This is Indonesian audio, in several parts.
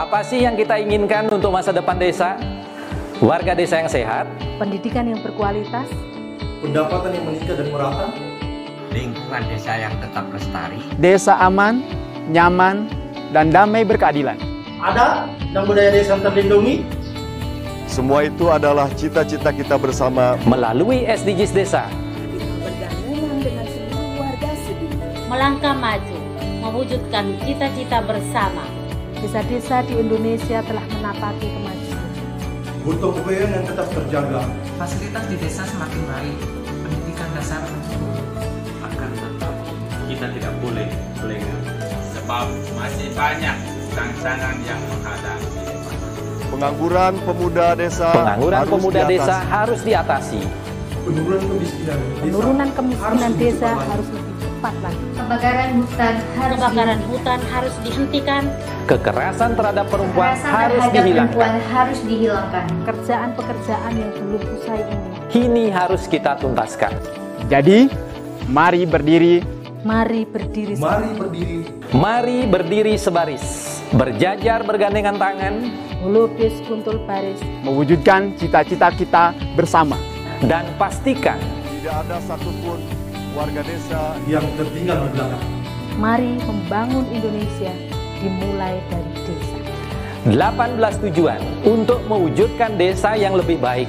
Apa sih yang kita inginkan untuk masa depan desa? Warga desa yang sehat, pendidikan yang berkualitas, pendapatan yang meningkat dan merata, lingkungan desa yang tetap lestari, desa aman, nyaman, dan damai berkeadilan. Ada dan budaya desa terlindungi. Semua itu adalah cita-cita kita bersama melalui SDGs Desa. bergabungan dengan seluruh warga. Melangkah maju, mewujudkan cita-cita bersama. Desa-desa di Indonesia telah menapaki kemajuan. Butuh kebayaan yang tetap terjaga. Fasilitas di desa semakin baik, pendidikan dasar mencukupi. Akan tetap kita tidak boleh lengah. Sebab masih banyak tantangan yang menghadapi. Pengangguran pemuda desa Pengangguran harus pemuda diatasi. desa harus diatasi. Penurunan kemiskinan desa. Penurunan kemiskinan harus desa lebih harus lebih cepat lagi. Kebakaran hutan harus Kebakaran hutan harus dihentikan. Kekerasan terhadap perempuan Kekerasan harus terhadap dihilangkan. perempuan harus dihilangkan. Pekerjaan-pekerjaan yang belum usai ini. Kini harus kita tuntaskan. Jadi, mari berdiri, Mari berdiri Mari berdiri Mari berdiri sebaris, berjajar bergandengan tangan, melukis kuntul baris. mewujudkan cita-cita kita bersama. dan pastikan Tidak ada satupun warga desa yang tertinggal di belakang. Mari membangun Indonesia dimulai dari desa. 18 tujuan untuk mewujudkan desa yang lebih baik.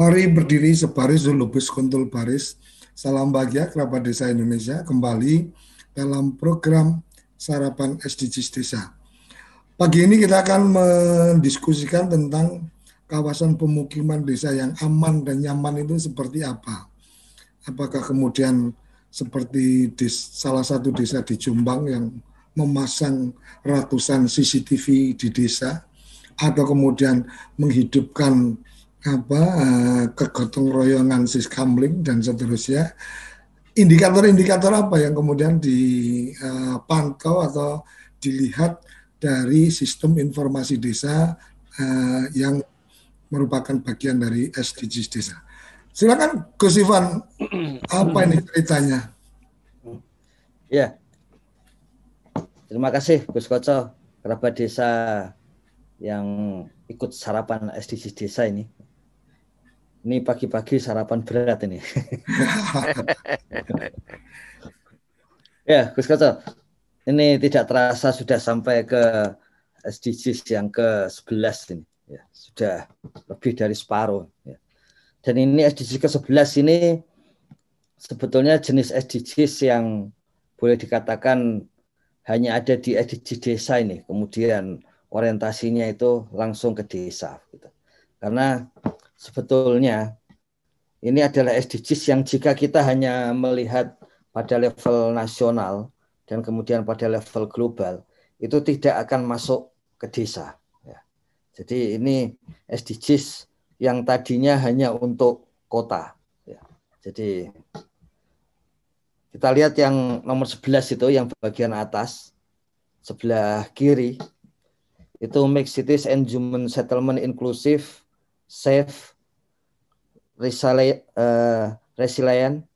Mari berdiri sebaris lubus kuntul baris. Salam bahagia kerabat desa Indonesia kembali dalam program sarapan SDGs Desa. Pagi ini kita akan mendiskusikan tentang kawasan pemukiman desa yang aman dan nyaman itu seperti apa. Apakah kemudian seperti di salah satu desa di Jombang yang memasang ratusan CCTV di desa atau kemudian menghidupkan apa eh, kegotong royongan siskamling dan seterusnya indikator-indikator apa yang kemudian dipantau atau dilihat dari sistem informasi desa eh, yang merupakan bagian dari SDGs desa. Silakan Gus Ivan, apa ini ceritanya? Ya. Terima kasih Gus Koco, kerabat desa yang ikut sarapan SDGs desa ini. Ini pagi-pagi sarapan berat ini. ya, Gus Koco. Ini tidak terasa sudah sampai ke SDGs yang ke-11 ini. Ya, sudah lebih dari separuh. Ya. Dan ini SDGs ke-11 ini sebetulnya jenis SDGs yang boleh dikatakan hanya ada di SDGs desa ini. Kemudian orientasinya itu langsung ke desa. Gitu. Karena sebetulnya ini adalah SDGs yang jika kita hanya melihat pada level nasional dan kemudian pada level global itu tidak akan masuk ke desa. Ya. Jadi ini SDGs yang tadinya hanya untuk kota. Ya. Jadi kita lihat yang nomor 11 itu yang bagian atas sebelah kiri itu make cities and human settlement inclusive, safe, resilient, uh, resilient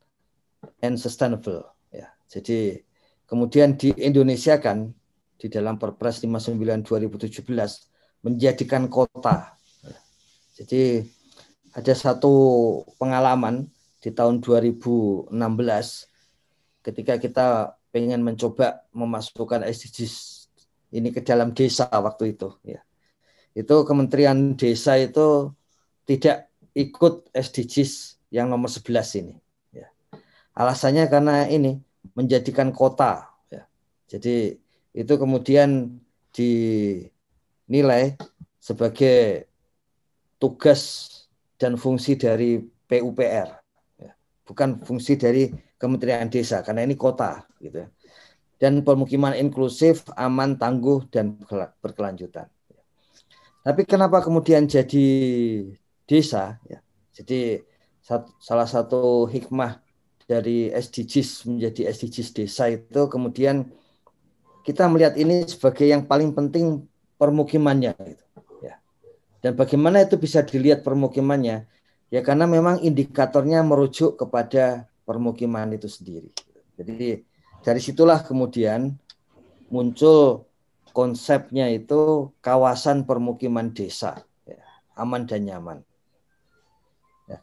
and sustainable. Ya. Jadi kemudian di Indonesia kan di dalam Perpres 59 2017 menjadikan kota. Jadi ada satu pengalaman di tahun 2016 ketika kita pengen mencoba memasukkan SDGs ini ke dalam desa waktu itu ya. Itu Kementerian Desa itu tidak ikut SDGs yang nomor 11 ini ya. Alasannya karena ini menjadikan kota ya. Jadi itu kemudian dinilai sebagai tugas dan fungsi dari PUPR ya. bukan fungsi dari Kementerian Desa karena ini kota gitu ya. Dan pemukiman inklusif, aman, tangguh dan berkelanjutan. Tapi kenapa kemudian jadi desa ya? Jadi salah satu hikmah dari SDGs menjadi SDGs desa itu kemudian kita melihat ini sebagai yang paling penting permukimannya gitu. ya. Dan bagaimana itu bisa dilihat permukimannya? Ya karena memang indikatornya merujuk kepada permukiman itu sendiri. Jadi dari situlah kemudian muncul konsepnya itu kawasan permukiman desa, ya, aman dan nyaman. Ya,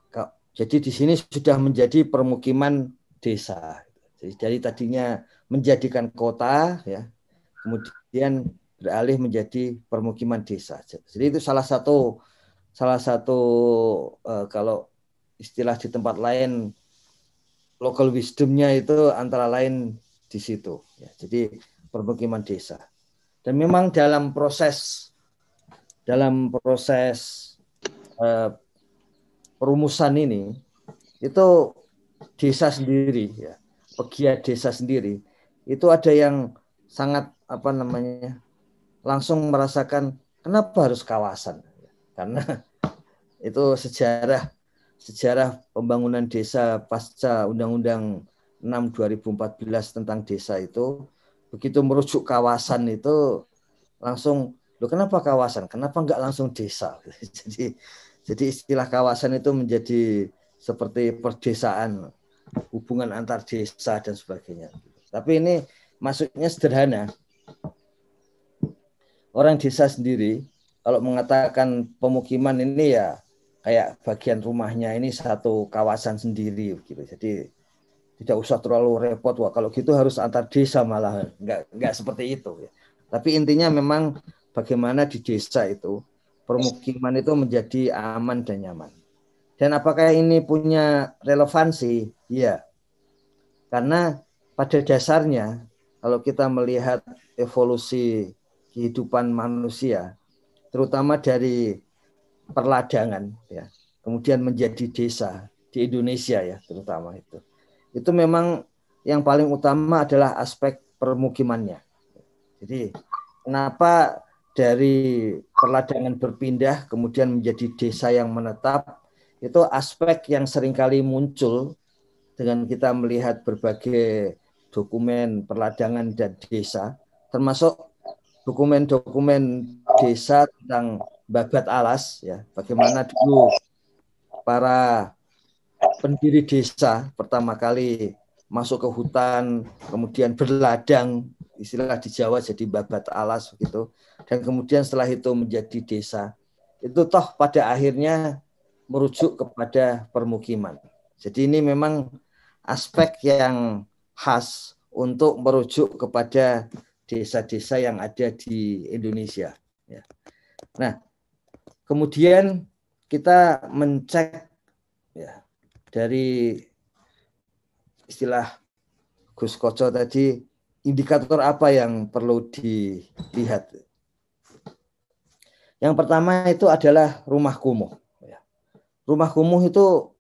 jadi di sini sudah menjadi permukiman desa. Jadi dari tadinya menjadikan kota, ya, kemudian beralih menjadi permukiman desa. Jadi itu salah satu salah satu uh, kalau istilah di tempat lain local wisdomnya itu antara lain di situ. Ya, jadi permukiman desa. Dan memang dalam proses dalam proses uh, perumusan ini itu desa sendiri ya. Pegiat desa sendiri. Itu ada yang sangat apa namanya langsung merasakan kenapa harus kawasan? Karena itu sejarah sejarah pembangunan desa pasca Undang-Undang 6 2014 tentang desa itu begitu merujuk kawasan itu langsung lo kenapa kawasan? Kenapa enggak langsung desa? Jadi jadi istilah kawasan itu menjadi seperti perdesaan, hubungan antar desa dan sebagainya. Tapi ini maksudnya sederhana. Orang desa sendiri kalau mengatakan pemukiman ini ya kayak bagian rumahnya ini satu kawasan sendiri gitu. Jadi tidak usah terlalu repot wah kalau gitu harus antar desa malah enggak enggak seperti itu ya. Tapi intinya memang bagaimana di desa itu permukiman itu menjadi aman dan nyaman. Dan apakah ini punya relevansi? Iya. Karena pada dasarnya kalau kita melihat evolusi kehidupan manusia, terutama dari perladangan ya, kemudian menjadi desa di Indonesia ya, terutama itu. Itu memang yang paling utama adalah aspek permukimannya. Jadi kenapa dari perladangan berpindah kemudian menjadi desa yang menetap itu aspek yang sering kali muncul dengan kita melihat berbagai dokumen perladangan dan desa termasuk dokumen-dokumen desa tentang babat alas ya. Bagaimana dulu para pendiri desa pertama kali masuk ke hutan kemudian berladang istilah di Jawa jadi babat alas gitu dan kemudian setelah itu menjadi desa itu toh pada akhirnya merujuk kepada permukiman jadi ini memang aspek yang khas untuk merujuk kepada desa-desa yang ada di Indonesia ya. nah kemudian kita mencek ya dari istilah Gus Koco tadi indikator apa yang perlu dilihat? Yang pertama itu adalah rumah kumuh. Ya. Rumah kumuh itu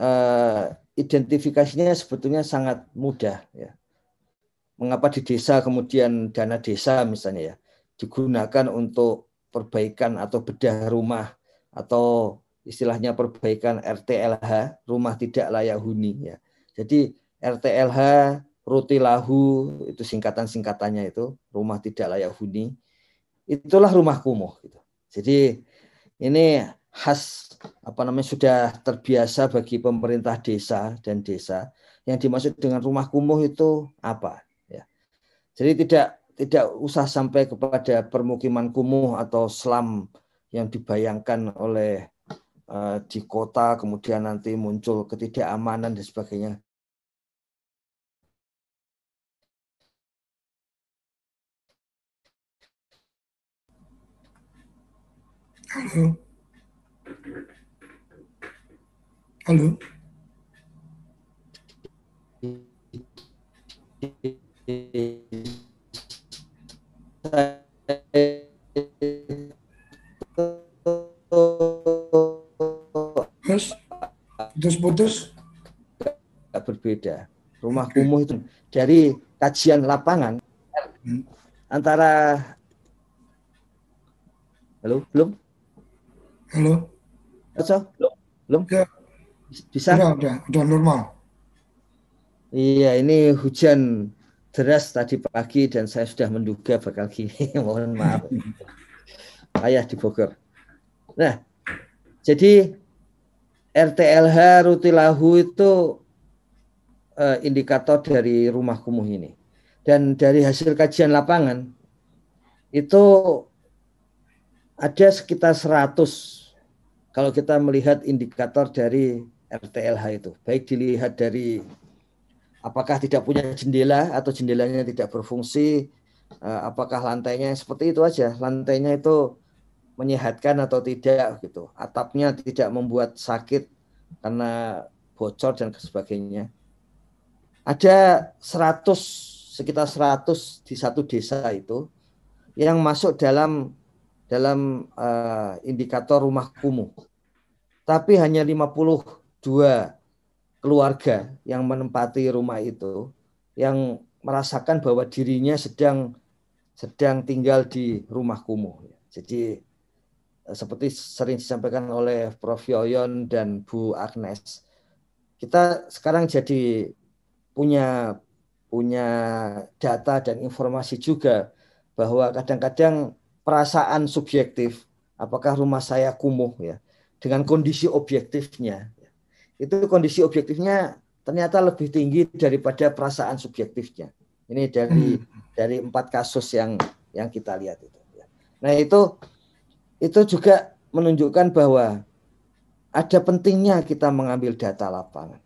uh, identifikasinya sebetulnya sangat mudah. Ya. Mengapa di desa kemudian dana desa misalnya ya digunakan untuk perbaikan atau bedah rumah atau istilahnya perbaikan RTLH rumah tidak layak huni ya. Jadi RTLH Rutilahu itu singkatan-singkatannya itu rumah tidak layak huni. Itulah rumah kumuh gitu. Jadi ini khas apa namanya sudah terbiasa bagi pemerintah desa dan desa. Yang dimaksud dengan rumah kumuh itu apa ya. Jadi tidak tidak usah sampai kepada permukiman kumuh atau selam yang dibayangkan oleh uh, di kota kemudian nanti muncul ketidakamanan dan sebagainya Halo. Halo. Terus putus-putus berbeda. Rumah kumuh itu dari kajian lapangan hmm. antara Halo, belum? Halo. Halo, belum? Ya. Bisa? Udah, udah, udah normal. Iya, ini hujan deras tadi pagi dan saya sudah menduga bakal gini. Mohon maaf. Ayah di Bogor. Nah, jadi RTLH Rutilahu itu uh, indikator dari rumah kumuh ini. Dan dari hasil kajian lapangan itu ada sekitar 100 kalau kita melihat indikator dari RTLH itu. Baik dilihat dari apakah tidak punya jendela atau jendelanya tidak berfungsi, eh, apakah lantainya seperti itu aja. Lantainya itu menyehatkan atau tidak gitu. Atapnya tidak membuat sakit karena bocor dan sebagainya. Ada 100 sekitar 100 di satu desa itu yang masuk dalam dalam uh, indikator rumah kumuh. Tapi hanya 52 keluarga yang menempati rumah itu yang merasakan bahwa dirinya sedang sedang tinggal di rumah kumuh. Jadi eh, seperti sering disampaikan oleh Prof. Yoyon dan Bu Agnes, kita sekarang jadi punya punya data dan informasi juga bahwa kadang-kadang perasaan subjektif apakah rumah saya kumuh ya dengan kondisi objektifnya itu kondisi objektifnya ternyata lebih tinggi daripada perasaan subjektifnya ini dari hmm. dari empat kasus yang yang kita lihat itu ya. nah itu itu juga menunjukkan bahwa ada pentingnya kita mengambil data lapangan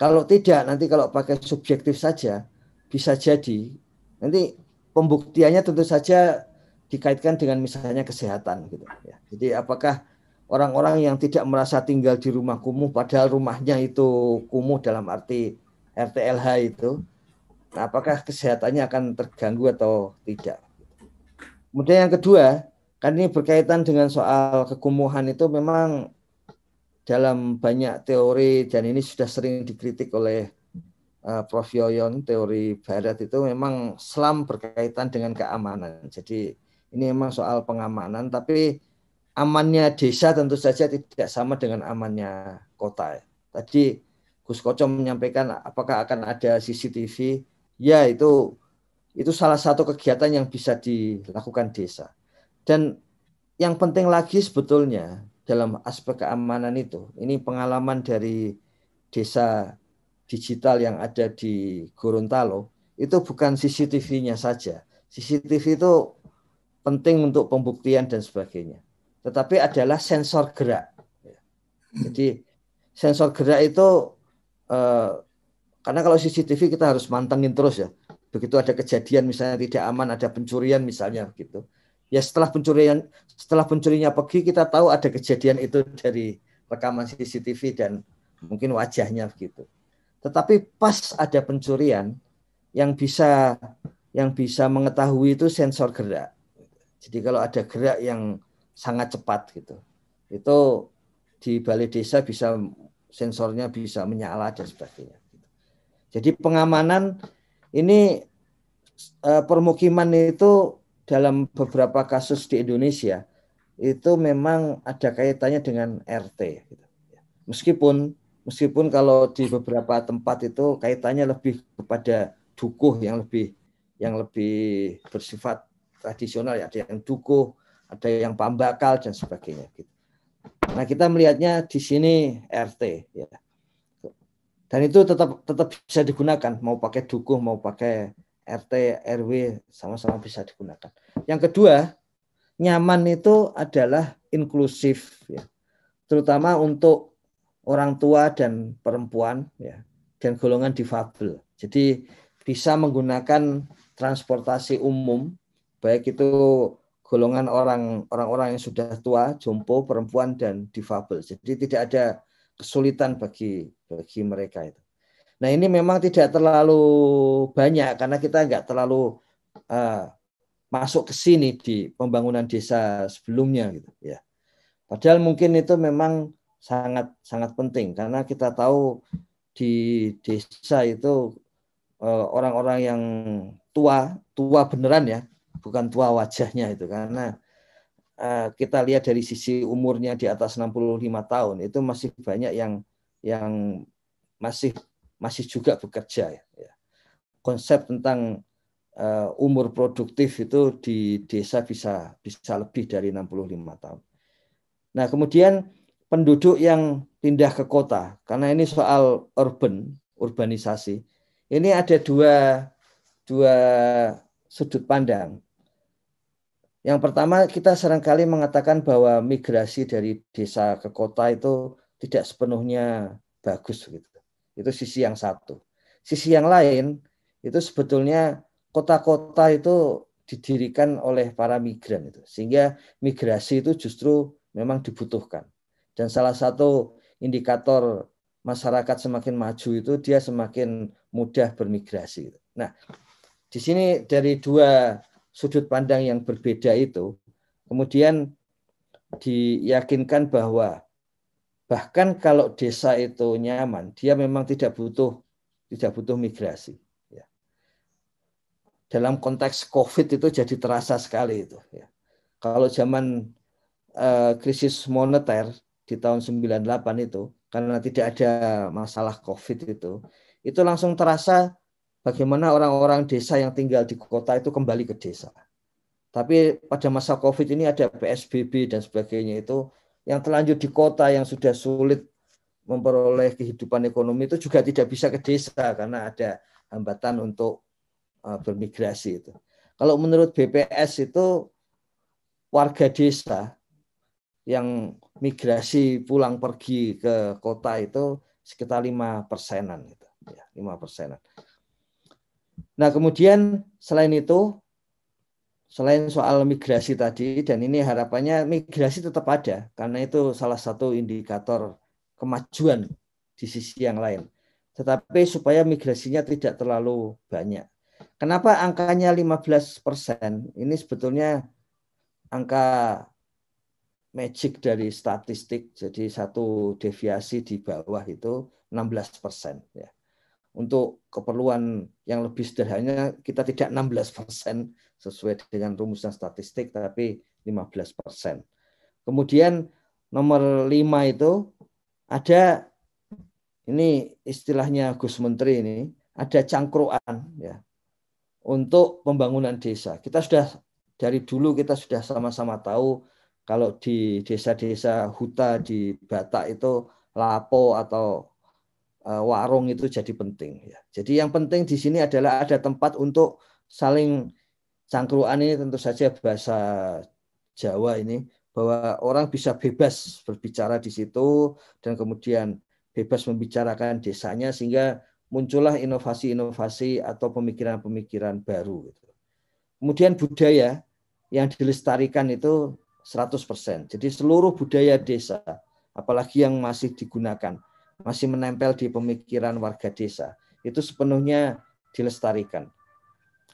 kalau tidak nanti kalau pakai subjektif saja bisa jadi nanti pembuktiannya tentu saja dikaitkan dengan misalnya kesehatan gitu ya. Jadi apakah orang-orang yang tidak merasa tinggal di rumah kumuh padahal rumahnya itu kumuh dalam arti RTLH itu nah, apakah kesehatannya akan terganggu atau tidak. Kemudian yang kedua, kan ini berkaitan dengan soal kekumuhan itu memang dalam banyak teori dan ini sudah sering dikritik oleh uh, Prof Yoyon teori barat itu memang selam berkaitan dengan keamanan. Jadi ini memang soal pengamanan, tapi amannya desa tentu saja tidak sama dengan amannya kota. Tadi Gus Koco menyampaikan apakah akan ada CCTV? Ya itu itu salah satu kegiatan yang bisa dilakukan desa. Dan yang penting lagi sebetulnya dalam aspek keamanan itu, ini pengalaman dari desa digital yang ada di Gorontalo, itu bukan CCTV-nya saja. CCTV itu penting untuk pembuktian dan sebagainya. Tetapi adalah sensor gerak. Jadi sensor gerak itu eh, karena kalau CCTV kita harus mantengin terus ya. Begitu ada kejadian misalnya tidak aman, ada pencurian misalnya gitu. Ya setelah pencurian setelah pencurinya pergi kita tahu ada kejadian itu dari rekaman CCTV dan mungkin wajahnya begitu. Tetapi pas ada pencurian yang bisa yang bisa mengetahui itu sensor gerak. Jadi kalau ada gerak yang sangat cepat gitu, itu di balai desa bisa sensornya bisa menyala dan sebagainya. Jadi pengamanan ini eh, permukiman itu dalam beberapa kasus di Indonesia itu memang ada kaitannya dengan RT. Gitu. Meskipun meskipun kalau di beberapa tempat itu kaitannya lebih kepada dukuh yang lebih yang lebih bersifat tradisional ya, ada yang dukuh, ada yang pambakal dan sebagainya gitu. Nah, kita melihatnya di sini RT ya. Dan itu tetap tetap bisa digunakan mau pakai dukuh mau pakai RT RW sama-sama bisa digunakan. Yang kedua, nyaman itu adalah inklusif ya. Terutama untuk orang tua dan perempuan ya dan golongan difabel. Jadi bisa menggunakan transportasi umum baik itu golongan orang orang-orang yang sudah tua, jompo, perempuan dan difabel. Jadi tidak ada kesulitan bagi bagi mereka itu. Nah ini memang tidak terlalu banyak karena kita nggak terlalu uh, masuk ke sini di pembangunan desa sebelumnya gitu ya. Padahal mungkin itu memang sangat sangat penting karena kita tahu di desa itu eh, orang-orang yang tua tua beneran ya bukan tua wajahnya itu karena uh, kita lihat dari sisi umurnya di atas 65 tahun itu masih banyak yang yang masih masih juga bekerja ya. Konsep tentang uh, umur produktif itu di desa bisa bisa lebih dari 65 tahun. Nah, kemudian penduduk yang pindah ke kota karena ini soal urban, urbanisasi. Ini ada dua dua sudut pandang. Yang pertama kita sering kali mengatakan bahwa migrasi dari desa ke kota itu tidak sepenuhnya bagus gitu. Itu sisi yang satu. Sisi yang lain itu sebetulnya kota-kota itu didirikan oleh para migran itu sehingga migrasi itu justru memang dibutuhkan dan salah satu indikator masyarakat semakin maju itu dia semakin mudah bermigrasi. Nah, di sini dari dua sudut pandang yang berbeda itu kemudian diyakinkan bahwa bahkan kalau desa itu nyaman, dia memang tidak butuh tidak butuh migrasi dalam konteks COVID itu jadi terasa sekali itu. Ya. Kalau zaman uh, krisis moneter di tahun 98 itu, karena tidak ada masalah COVID itu, itu langsung terasa bagaimana orang-orang desa yang tinggal di kota itu kembali ke desa. Tapi pada masa COVID ini ada PSBB dan sebagainya itu yang terlanjur di kota yang sudah sulit memperoleh kehidupan ekonomi itu juga tidak bisa ke desa karena ada hambatan untuk Uh, bermigrasi itu. Kalau menurut BPS itu warga desa yang migrasi pulang pergi ke kota itu sekitar lima persenan itu ya lima persenan. Nah kemudian selain itu selain soal migrasi tadi dan ini harapannya migrasi tetap ada karena itu salah satu indikator kemajuan di sisi yang lain. Tetapi supaya migrasinya tidak terlalu banyak. Kenapa angkanya 15 persen? Ini sebetulnya angka magic dari statistik. Jadi satu deviasi di bawah itu 16 persen. Ya. Untuk keperluan yang lebih sederhana kita tidak 16 persen sesuai dengan rumusan statistik, tapi 15 persen. Kemudian nomor 5 itu ada ini istilahnya Gus Menteri ini ada cangkruan ya untuk pembangunan desa. Kita sudah dari dulu kita sudah sama-sama tahu kalau di desa-desa huta di Batak itu lapo atau warung itu jadi penting ya. Jadi yang penting di sini adalah ada tempat untuk saling cangkruan ini tentu saja bahasa Jawa ini bahwa orang bisa bebas berbicara di situ dan kemudian bebas membicarakan desanya sehingga muncullah inovasi-inovasi atau pemikiran-pemikiran baru. Gitu. Kemudian budaya yang dilestarikan itu 100%. Jadi seluruh budaya desa, apalagi yang masih digunakan, masih menempel di pemikiran warga desa, itu sepenuhnya dilestarikan.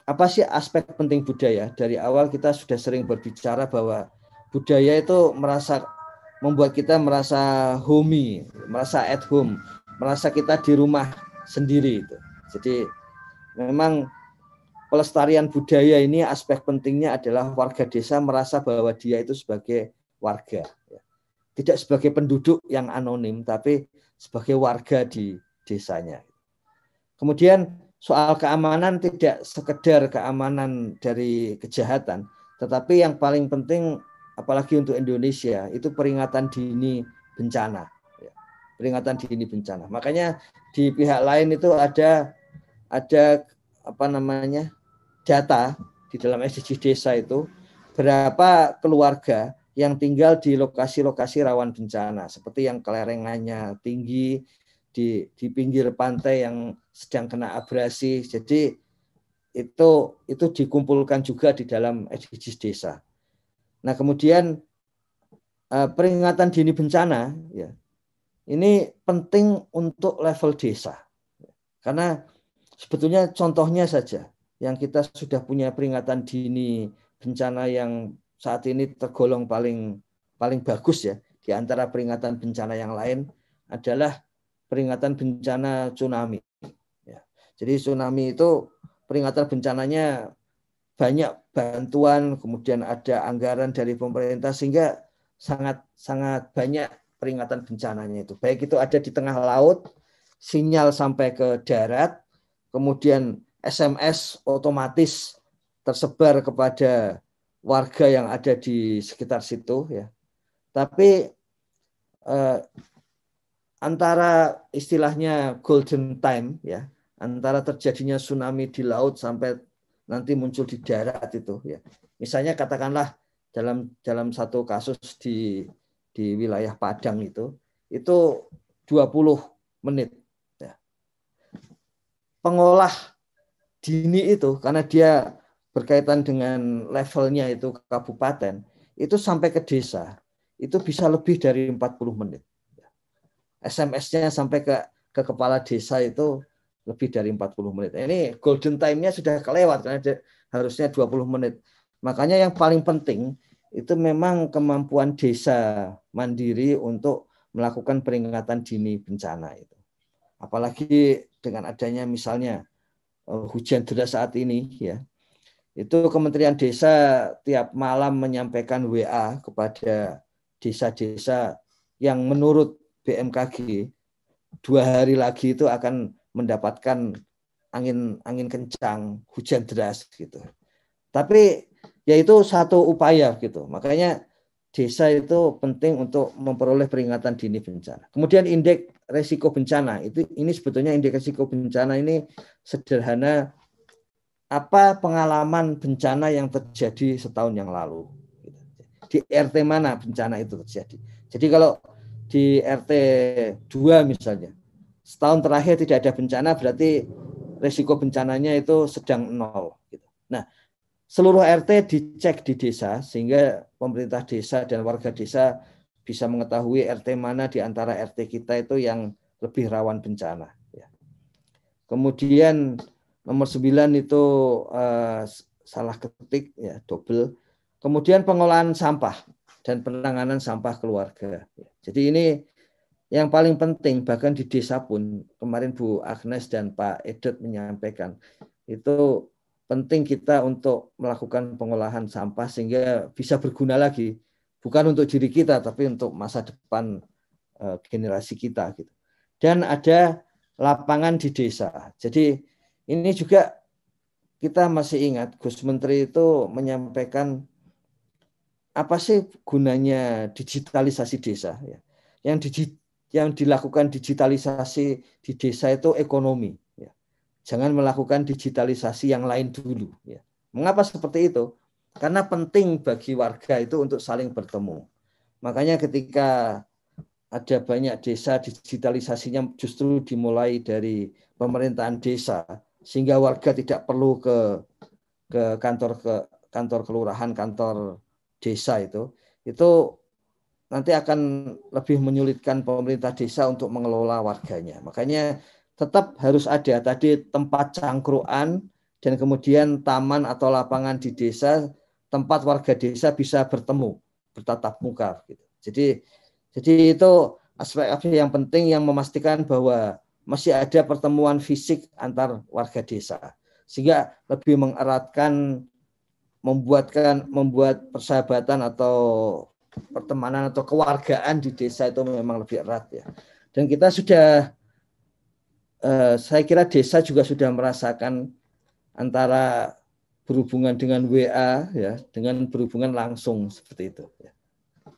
Apa sih aspek penting budaya? Dari awal kita sudah sering berbicara bahwa budaya itu merasa membuat kita merasa homey, merasa at home, merasa kita di rumah sendiri itu. Jadi memang pelestarian budaya ini aspek pentingnya adalah warga desa merasa bahwa dia itu sebagai warga, ya. tidak sebagai penduduk yang anonim, tapi sebagai warga di desanya. Kemudian soal keamanan tidak sekedar keamanan dari kejahatan, tetapi yang paling penting apalagi untuk Indonesia itu peringatan dini bencana peringatan dini bencana. Makanya di pihak lain itu ada ada apa namanya data di dalam SDG desa itu berapa keluarga yang tinggal di lokasi-lokasi rawan bencana seperti yang kelerengannya tinggi di di pinggir pantai yang sedang kena abrasi. Jadi itu itu dikumpulkan juga di dalam SDGs desa. Nah, kemudian eh, peringatan dini bencana ya ini penting untuk level desa. Karena sebetulnya contohnya saja yang kita sudah punya peringatan dini bencana yang saat ini tergolong paling paling bagus ya di antara peringatan bencana yang lain adalah peringatan bencana tsunami. Ya. Jadi tsunami itu peringatan bencananya banyak bantuan, kemudian ada anggaran dari pemerintah sehingga sangat sangat banyak peringatan bencananya itu. Baik itu ada di tengah laut, sinyal sampai ke darat, kemudian SMS otomatis tersebar kepada warga yang ada di sekitar situ ya. Tapi eh, antara istilahnya golden time ya, antara terjadinya tsunami di laut sampai nanti muncul di darat itu ya. Misalnya katakanlah dalam dalam satu kasus di di wilayah Padang itu itu 20 menit ya. Pengolah dini itu karena dia berkaitan dengan levelnya itu kabupaten itu sampai ke desa itu bisa lebih dari 40 menit. SMS-nya sampai ke ke kepala desa itu lebih dari 40 menit. Ini golden time-nya sudah kelewat karena harusnya 20 menit. Makanya yang paling penting itu memang kemampuan desa mandiri untuk melakukan peringatan dini bencana itu. Apalagi dengan adanya misalnya eh, hujan deras saat ini ya. Itu Kementerian Desa tiap malam menyampaikan WA kepada desa-desa yang menurut BMKG dua hari lagi itu akan mendapatkan angin angin kencang, hujan deras gitu. Tapi ya itu satu upaya gitu. Makanya desa itu penting untuk memperoleh peringatan dini bencana. Kemudian indeks resiko bencana itu ini sebetulnya indeks resiko bencana ini sederhana apa pengalaman bencana yang terjadi setahun yang lalu. Di RT mana bencana itu terjadi. Jadi kalau di RT 2 misalnya, setahun terakhir tidak ada bencana berarti resiko bencananya itu sedang nol. Gitu. Nah, seluruh RT dicek di desa sehingga pemerintah desa dan warga desa bisa mengetahui RT mana di antara RT kita itu yang lebih rawan bencana. Ya. Kemudian nomor 9 itu uh, salah ketik ya double. Kemudian pengolahan sampah dan penanganan sampah keluarga. Jadi ini yang paling penting bahkan di desa pun kemarin Bu Agnes dan Pak Edot menyampaikan itu penting kita untuk melakukan pengolahan sampah sehingga bisa berguna lagi bukan untuk diri kita tapi untuk masa depan uh, generasi kita gitu. Dan ada lapangan di desa. Jadi ini juga kita masih ingat Gus Menteri itu menyampaikan apa sih gunanya digitalisasi desa ya? Yang digi, yang dilakukan digitalisasi di desa itu ekonomi ya. Jangan melakukan digitalisasi yang lain dulu ya. Mengapa seperti itu? Karena penting bagi warga itu untuk saling bertemu. Makanya ketika ada banyak desa digitalisasinya justru dimulai dari pemerintahan desa sehingga warga tidak perlu ke ke kantor ke kantor kelurahan, kantor desa itu itu nanti akan lebih menyulitkan pemerintah desa untuk mengelola warganya. Makanya tetap harus ada tadi tempat cangkruan dan kemudian taman atau lapangan di desa tempat warga desa bisa bertemu bertatap muka gitu. Jadi jadi itu aspek-aspek yang penting yang memastikan bahwa masih ada pertemuan fisik antar warga desa sehingga lebih mengeratkan membuatkan membuat persahabatan atau pertemanan atau kewargaan di desa itu memang lebih erat ya. Dan kita sudah eh, saya kira desa juga sudah merasakan antara berhubungan dengan WA ya dengan berhubungan langsung seperti itu ya.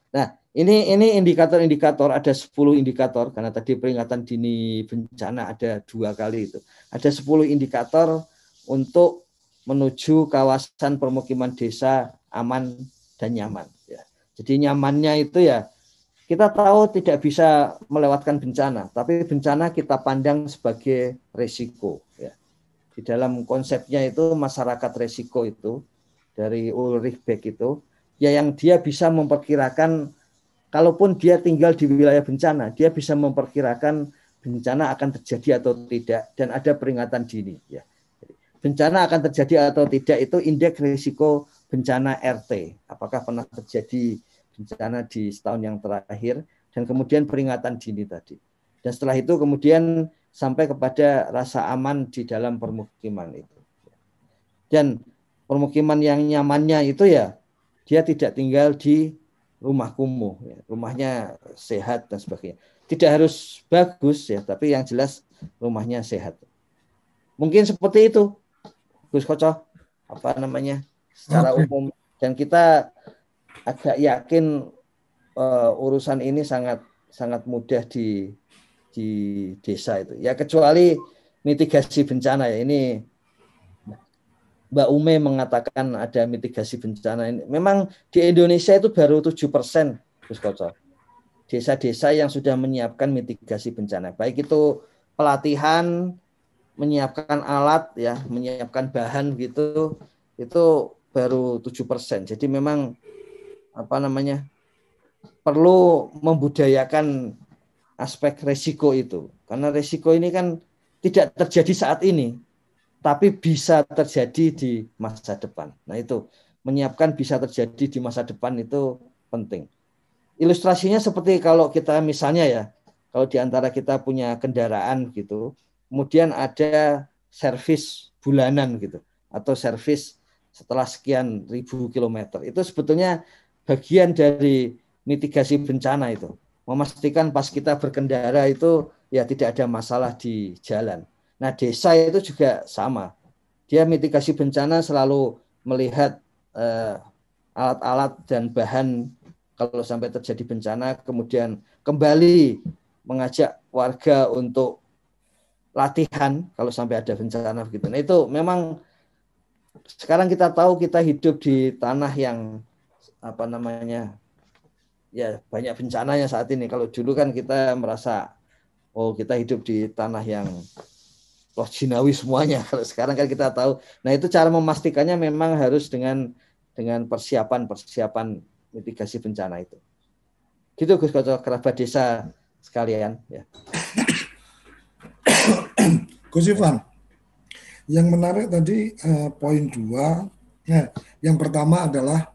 Nah, ini ini indikator-indikator ada 10 indikator karena tadi peringatan dini bencana ada dua kali itu. Ada 10 indikator untuk menuju kawasan permukiman desa aman dan nyaman. Ya. Jadi nyamannya itu ya kita tahu tidak bisa melewatkan bencana, tapi bencana kita pandang sebagai resiko. Ya. Di dalam konsepnya itu masyarakat resiko itu dari Ulrich Beck itu ya yang dia bisa memperkirakan kalaupun dia tinggal di wilayah bencana, dia bisa memperkirakan bencana akan terjadi atau tidak dan ada peringatan dini. Ya bencana akan terjadi atau tidak itu indeks risiko bencana RT. Apakah pernah terjadi bencana di setahun yang terakhir dan kemudian peringatan dini tadi. Dan setelah itu kemudian sampai kepada rasa aman di dalam permukiman itu. Dan permukiman yang nyamannya itu ya dia tidak tinggal di rumah kumuh, ya. rumahnya sehat dan sebagainya. Tidak harus bagus ya, tapi yang jelas rumahnya sehat. Mungkin seperti itu, Gus Koco, apa namanya, secara okay. umum. Dan kita agak yakin uh, urusan ini sangat sangat mudah di di desa itu. Ya kecuali mitigasi bencana ya ini Mbak Ume mengatakan ada mitigasi bencana ini. Memang di Indonesia itu baru tujuh persen, Gus Koco. Desa-desa yang sudah menyiapkan mitigasi bencana. Baik itu pelatihan, menyiapkan alat, ya, menyiapkan bahan gitu, itu baru tujuh persen. Jadi memang apa namanya perlu membudayakan aspek resiko itu. Karena resiko ini kan tidak terjadi saat ini, tapi bisa terjadi di masa depan. Nah itu menyiapkan bisa terjadi di masa depan itu penting. Ilustrasinya seperti kalau kita misalnya ya, kalau di antara kita punya kendaraan gitu, kemudian ada servis bulanan gitu, atau servis setelah sekian ribu kilometer. Itu sebetulnya bagian dari mitigasi bencana itu. Memastikan pas kita berkendara itu ya tidak ada masalah di jalan. Nah, desa itu juga sama. Dia mitigasi bencana selalu melihat eh, alat-alat dan bahan kalau sampai terjadi bencana, kemudian kembali mengajak warga untuk latihan kalau sampai ada bencana begitu. Nah, itu memang sekarang kita tahu kita hidup di tanah yang apa namanya ya banyak bencananya saat ini. Kalau dulu kan kita merasa oh kita hidup di tanah yang loh jinawi semuanya. Kalau sekarang kan kita tahu. Nah itu cara memastikannya memang harus dengan dengan persiapan-persiapan mitigasi bencana itu. Gitu Gus Koco kerabat desa sekalian ya. Gus Ivan, yang menarik tadi uh, poin dua. Nah, yang pertama adalah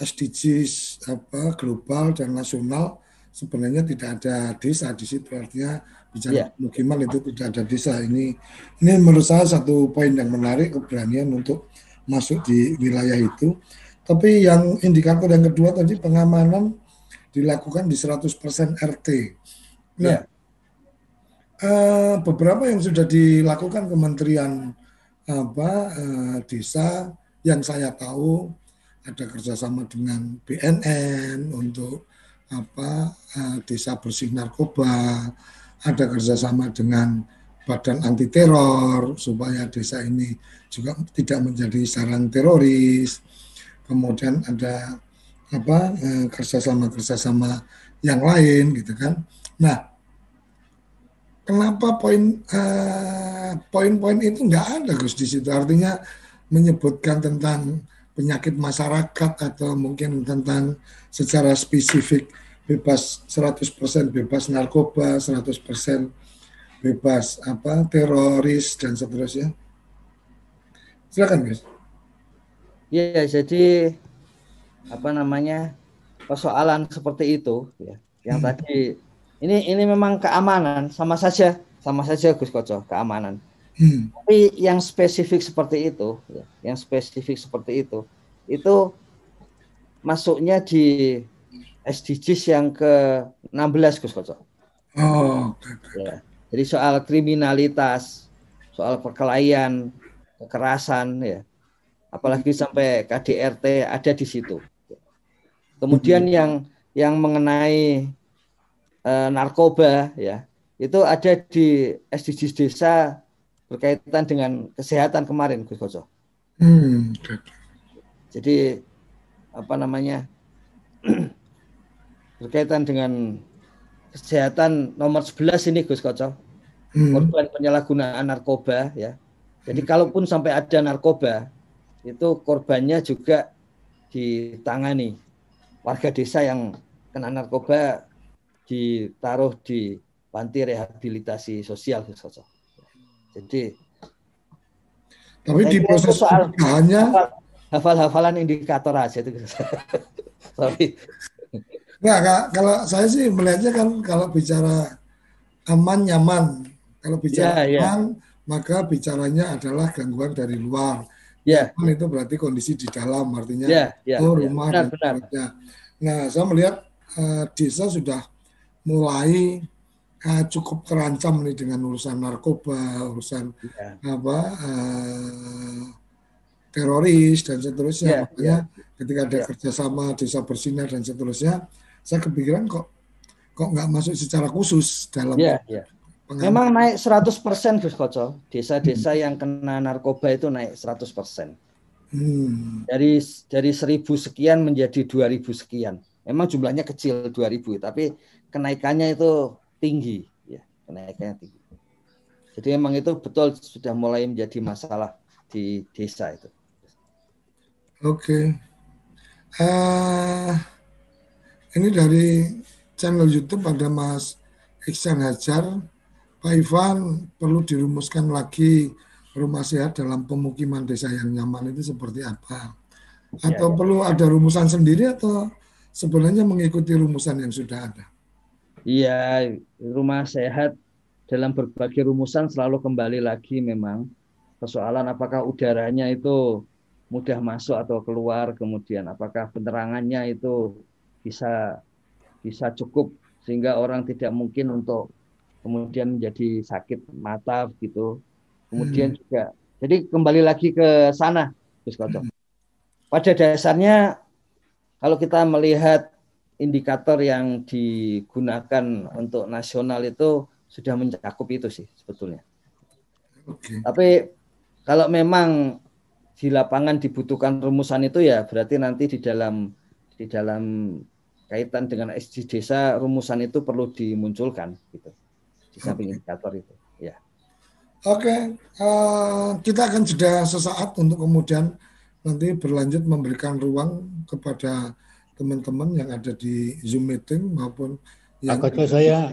SDGs apa global dan nasional sebenarnya tidak ada desa di situ artinya bicara yeah. pemukiman itu tidak ada desa ini ini menurut saya satu poin yang menarik keberanian untuk masuk di wilayah itu tapi yang indikator yang kedua tadi pengamanan dilakukan di 100% RT nah yeah. uh, beberapa yang sudah dilakukan Kementerian apa uh, desa yang saya tahu ada kerjasama dengan BNN untuk apa uh, desa bersih narkoba, ada kerjasama dengan badan anti teror supaya desa ini juga tidak menjadi sarang teroris. Kemudian ada apa uh, kerjasama kerjasama yang lain gitu kan. Nah, kenapa poin uh, poin-poin itu nggak ada Gus di situ? Artinya menyebutkan tentang penyakit masyarakat atau mungkin tentang secara spesifik bebas 100% bebas narkoba, 100% bebas apa teroris dan seterusnya. Silakan, guys. Iya, jadi apa namanya persoalan seperti itu ya. Yang hmm. tadi ini ini memang keamanan sama saja sama saja Gus Koco keamanan. Hmm. Tapi yang spesifik seperti itu, ya, yang spesifik seperti itu, itu masuknya di SDGs yang ke-16 Gus Koco. Oh. Ya. Jadi soal kriminalitas, soal perkelahian, kekerasan ya. Apalagi sampai KDRT ada di situ. Kemudian hmm. yang yang mengenai uh, narkoba ya, itu ada di SDGs desa berkaitan dengan kesehatan kemarin Gus Koco. Hmm. Jadi apa namanya? berkaitan dengan kesehatan nomor 11 ini Gus Koco. Hmm. Korban penyalahgunaan narkoba ya. Jadi hmm. kalaupun sampai ada narkoba itu korbannya juga ditangani. Warga desa yang kena narkoba ditaruh di panti rehabilitasi sosial Gus Koco. Jadi tapi di proses soal hafal-hafalan indikator aja itu. Sorry. Enggak, kalau saya sih melihatnya kan kalau bicara aman nyaman. Kalau bicara yeah, aman, yeah. maka bicaranya adalah gangguan dari luar. Yeah. Aman itu berarti kondisi di dalam, artinya yeah, yeah, oh rumah yeah. benar, dan benar. Nah, saya melihat uh, desa sudah mulai uh, cukup terancam nih dengan urusan narkoba, urusan ya. apa uh, teroris dan seterusnya. Ya, Makanya ya. ketika ada ya. kerjasama desa bersinar dan seterusnya, saya kepikiran kok kok nggak masuk secara khusus dalam ya, ya. Memang naik 100% Gus Koco. Desa-desa hmm. yang kena narkoba itu naik 100%. Hmm. Dari dari 1000 sekian menjadi 2000 sekian. Memang jumlahnya kecil 2000, tapi kenaikannya itu tinggi ya, kenaikannya tinggi. Jadi memang itu betul sudah mulai menjadi masalah di desa itu. Oke. Okay. Uh, eh, ini dari channel YouTube ada Mas Iksan Hajar Pak Ivan, perlu dirumuskan lagi rumah sehat dalam pemukiman desa yang nyaman itu seperti apa? Iya, atau ya, ya. perlu ada rumusan sendiri atau sebenarnya mengikuti rumusan yang sudah ada? Iya, rumah sehat dalam berbagai rumusan selalu kembali lagi memang persoalan apakah udaranya itu mudah masuk atau keluar, kemudian apakah penerangannya itu bisa bisa cukup sehingga orang tidak mungkin untuk kemudian menjadi sakit mata gitu. Kemudian hmm. juga jadi kembali lagi ke sana, Gus Koco. Pada dasarnya kalau kita melihat indikator yang digunakan untuk nasional itu sudah mencakup itu sih sebetulnya. Okay. Tapi kalau memang di lapangan dibutuhkan rumusan itu ya berarti nanti di dalam di dalam kaitan dengan SDG desa rumusan itu perlu dimunculkan gitu di samping indikator itu. Ya. Oke, okay. uh, eh, kita akan jeda sesaat untuk kemudian nanti berlanjut memberikan ruang kepada teman-teman yang ada di Zoom meeting maupun yang Kata saya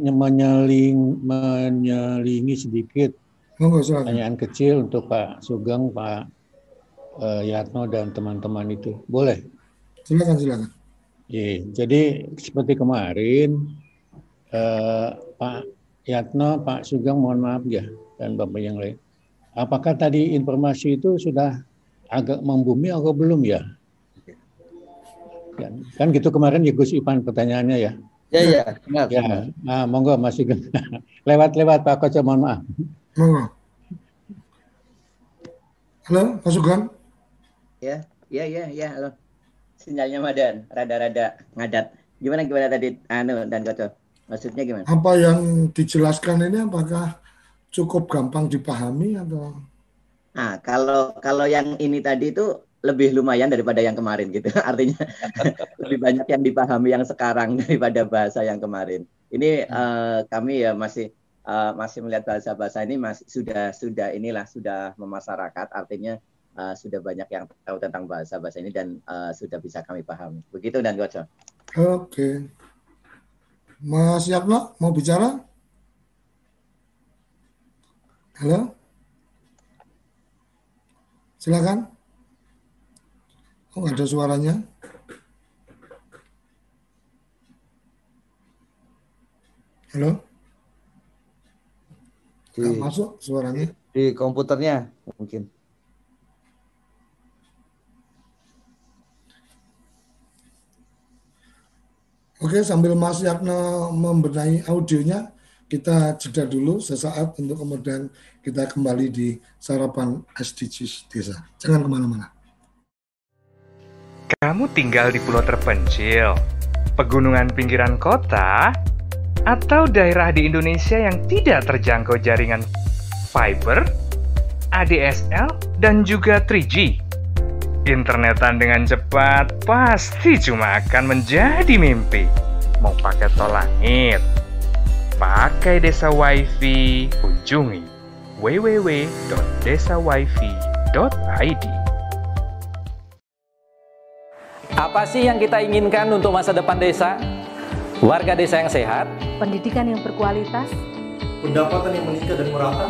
menyeling, menyelingi sedikit Monggo, pertanyaan kecil untuk Pak Sugeng, Pak uh, Yatno dan teman-teman itu. Boleh? Silakan, silakan. Iya, jadi seperti kemarin eh, Pak Yatno, Pak Sugeng, mohon maaf ya, dan Bapak yang lain. Apakah tadi informasi itu sudah agak membumi atau belum ya? Kan, kan gitu kemarin ya Gus Ipan pertanyaannya ya. Ya ya, benar. Ya, nah, monggo Mas Sugeng. Lewat-lewat Pak Koco, mohon maaf. Monggo. Halo, Pak Sugeng. Ya, ya, ya, ya, halo. Sinyalnya Madan, rada-rada ngadat. Gimana gimana tadi anu dan Koco? Maksudnya gimana? Apa yang dijelaskan ini apakah cukup gampang dipahami atau? Nah, kalau kalau yang ini tadi itu lebih lumayan daripada yang kemarin gitu. Artinya lebih banyak yang dipahami yang sekarang daripada bahasa yang kemarin. Ini hmm. uh, kami ya masih uh, masih melihat bahasa-bahasa ini masih sudah sudah inilah sudah memasyarakat artinya uh, sudah banyak yang tahu tentang bahasa-bahasa ini dan uh, sudah bisa kami pahami. Begitu dan Goco. Oke. Okay. Mas Yatno mau bicara? Halo? Silakan. Oh, nggak ada suaranya. Halo? Di, masuk suaranya. Di komputernya mungkin. Oke, sambil Mas Yatno membenahi audionya, kita jeda dulu sesaat untuk kemudian kita kembali di sarapan SDGs Desa. Jangan ke mana-mana. Kamu tinggal di pulau terpencil, pegunungan pinggiran kota, atau daerah di Indonesia yang tidak terjangkau jaringan fiber, ADSL, dan juga 3G. Internetan dengan cepat pasti cuma akan menjadi mimpi. Mau pakai tol langit, pakai desa wifi, kunjungi www.desawifi.id. Apa sih yang kita inginkan untuk masa depan desa? Warga desa yang sehat, pendidikan yang berkualitas, pendapatan yang meningkat dan merata,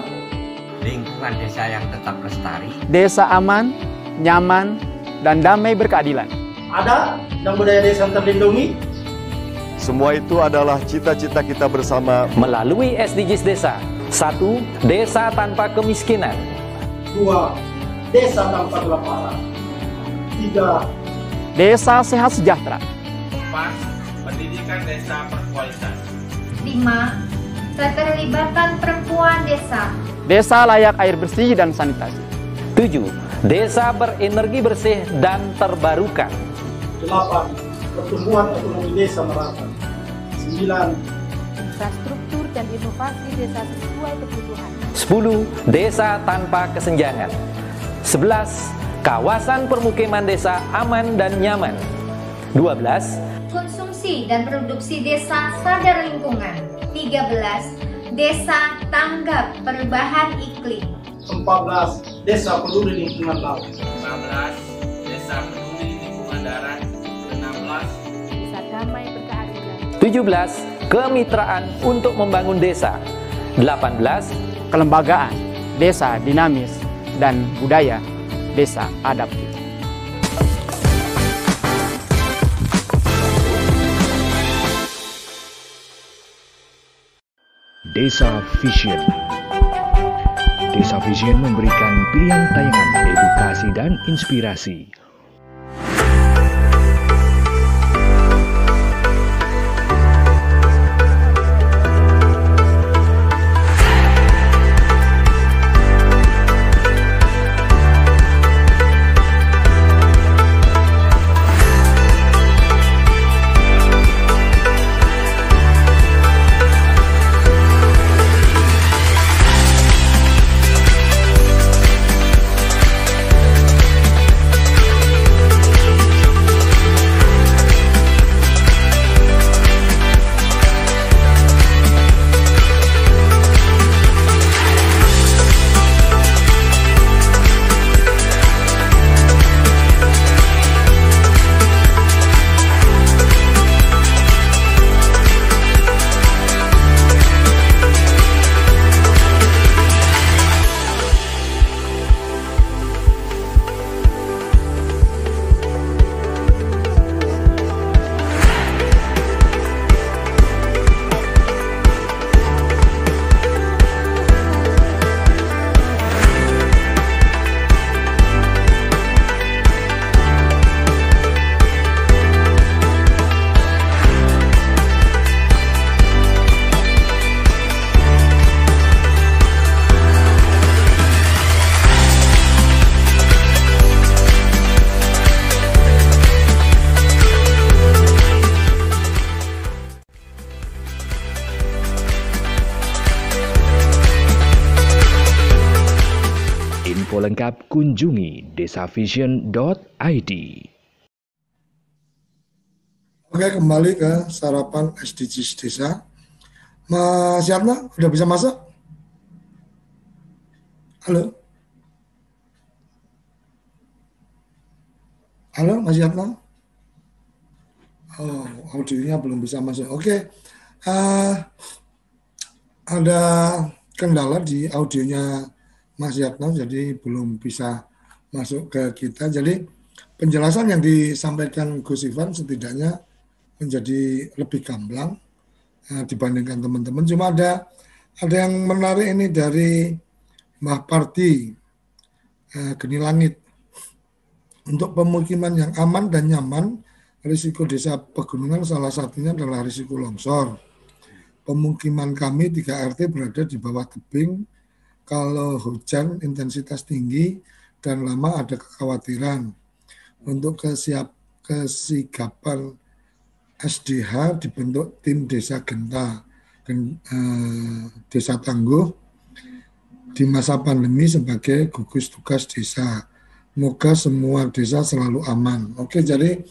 lingkungan desa yang tetap lestari, desa aman, nyaman, dan damai berkeadilan. Ada dan budaya desa terlindungi. Semua itu adalah cita-cita kita bersama melalui SDGs Desa. Satu, desa tanpa kemiskinan. Dua, desa tanpa kelaparan. Tiga, Desa sehat sejahtera. 4. Pendidikan desa berkualitas. 5. Keterlibatan perempuan desa. Desa layak air bersih dan sanitasi. 7. Desa berenergi bersih dan terbarukan. 8. Pertumbuhan ekonomi desa merata. 9. Infrastruktur dan inovasi desa sesuai kebutuhan. 10. Desa tanpa kesenjangan. 11. Kawasan permukiman desa aman dan nyaman. 12. Konsumsi dan produksi desa sadar lingkungan. 13. Desa tanggap perubahan iklim. 14. Desa peduli lingkungan laut. 15. Desa peduli lingkungan darat. 16. Desa damai berkeadilan. 17. Kemitraan untuk membangun desa. 18. Kelembagaan, desa dinamis, dan budaya desa adaptif. Desa Vision Desa Vision memberikan pilihan tayangan edukasi dan inspirasi desavision.id. Oke, kembali ke sarapan SDGs Desa. Mas Yatna, udah bisa masuk? Halo? Halo, Mas Yatna? Oh, audionya belum bisa masuk. Oke, uh, ada kendala di audionya Mas Yatno, jadi belum bisa masuk ke kita. Jadi penjelasan yang disampaikan Gus Ivan setidaknya menjadi lebih gamblang uh, dibandingkan teman-teman. Cuma ada ada yang menarik ini dari Mbah Parti uh, Geni Langit. Untuk pemukiman yang aman dan nyaman, risiko desa pegunungan salah satunya adalah risiko longsor. Pemukiman kami 3 RT berada di bawah tebing. Kalau hujan intensitas tinggi dan lama ada kekhawatiran. Untuk kesiap kesigapan SDH dibentuk tim desa Genta, gen, eh, desa Tangguh di masa pandemi sebagai gugus tugas desa. Moga semua desa selalu aman. Oke, jadi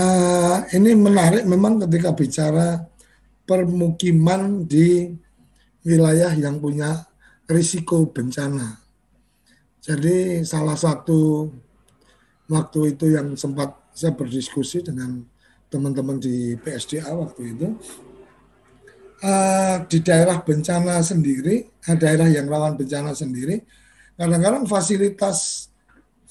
uh, ini menarik memang ketika bicara permukiman di wilayah yang punya risiko bencana. Jadi salah satu waktu itu yang sempat saya berdiskusi dengan teman-teman di PSDA waktu itu, uh, di daerah bencana sendiri, uh, daerah yang rawan bencana sendiri, kadang-kadang fasilitas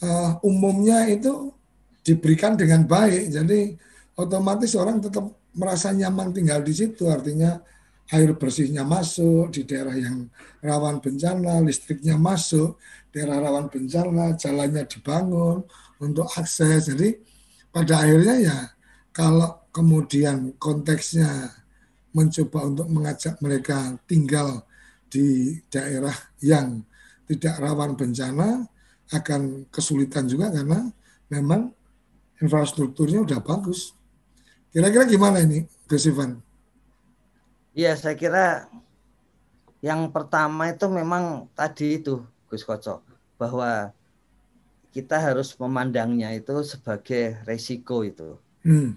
uh, umumnya itu diberikan dengan baik. Jadi otomatis orang tetap merasa nyaman tinggal di situ. Artinya air bersihnya masuk di daerah yang rawan bencana, listriknya masuk, daerah rawan bencana, jalannya dibangun untuk akses. Jadi pada akhirnya ya kalau kemudian konteksnya mencoba untuk mengajak mereka tinggal di daerah yang tidak rawan bencana akan kesulitan juga karena memang infrastrukturnya udah bagus. Kira-kira gimana ini, Gus Ivan? Iya, saya kira yang pertama itu memang tadi itu, Gus Koco, bahwa kita harus memandangnya itu sebagai resiko itu. Hmm.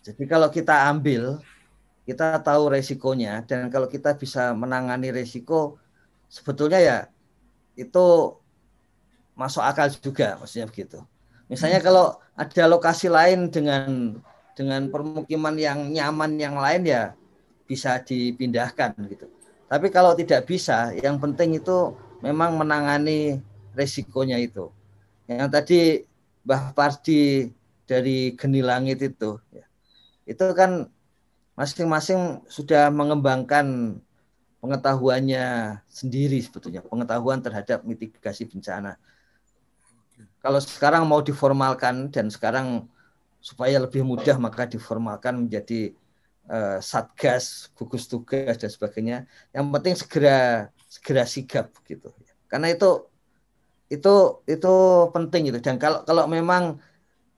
Jadi kalau kita ambil, kita tahu resikonya dan kalau kita bisa menangani resiko, sebetulnya ya itu masuk akal juga, maksudnya begitu. Misalnya hmm. kalau ada lokasi lain dengan dengan permukiman yang nyaman yang lain ya bisa dipindahkan gitu. Tapi kalau tidak bisa, yang penting itu memang menangani resikonya itu. Yang tadi Mbah Pardi dari Geni Langit itu, ya, itu kan masing-masing sudah mengembangkan pengetahuannya sendiri sebetulnya, pengetahuan terhadap mitigasi bencana. Kalau sekarang mau diformalkan dan sekarang supaya lebih mudah maka diformalkan menjadi uh, satgas, gugus tugas dan sebagainya. Yang penting segera segera sigap gitu. Karena itu itu itu penting itu dan kalau kalau memang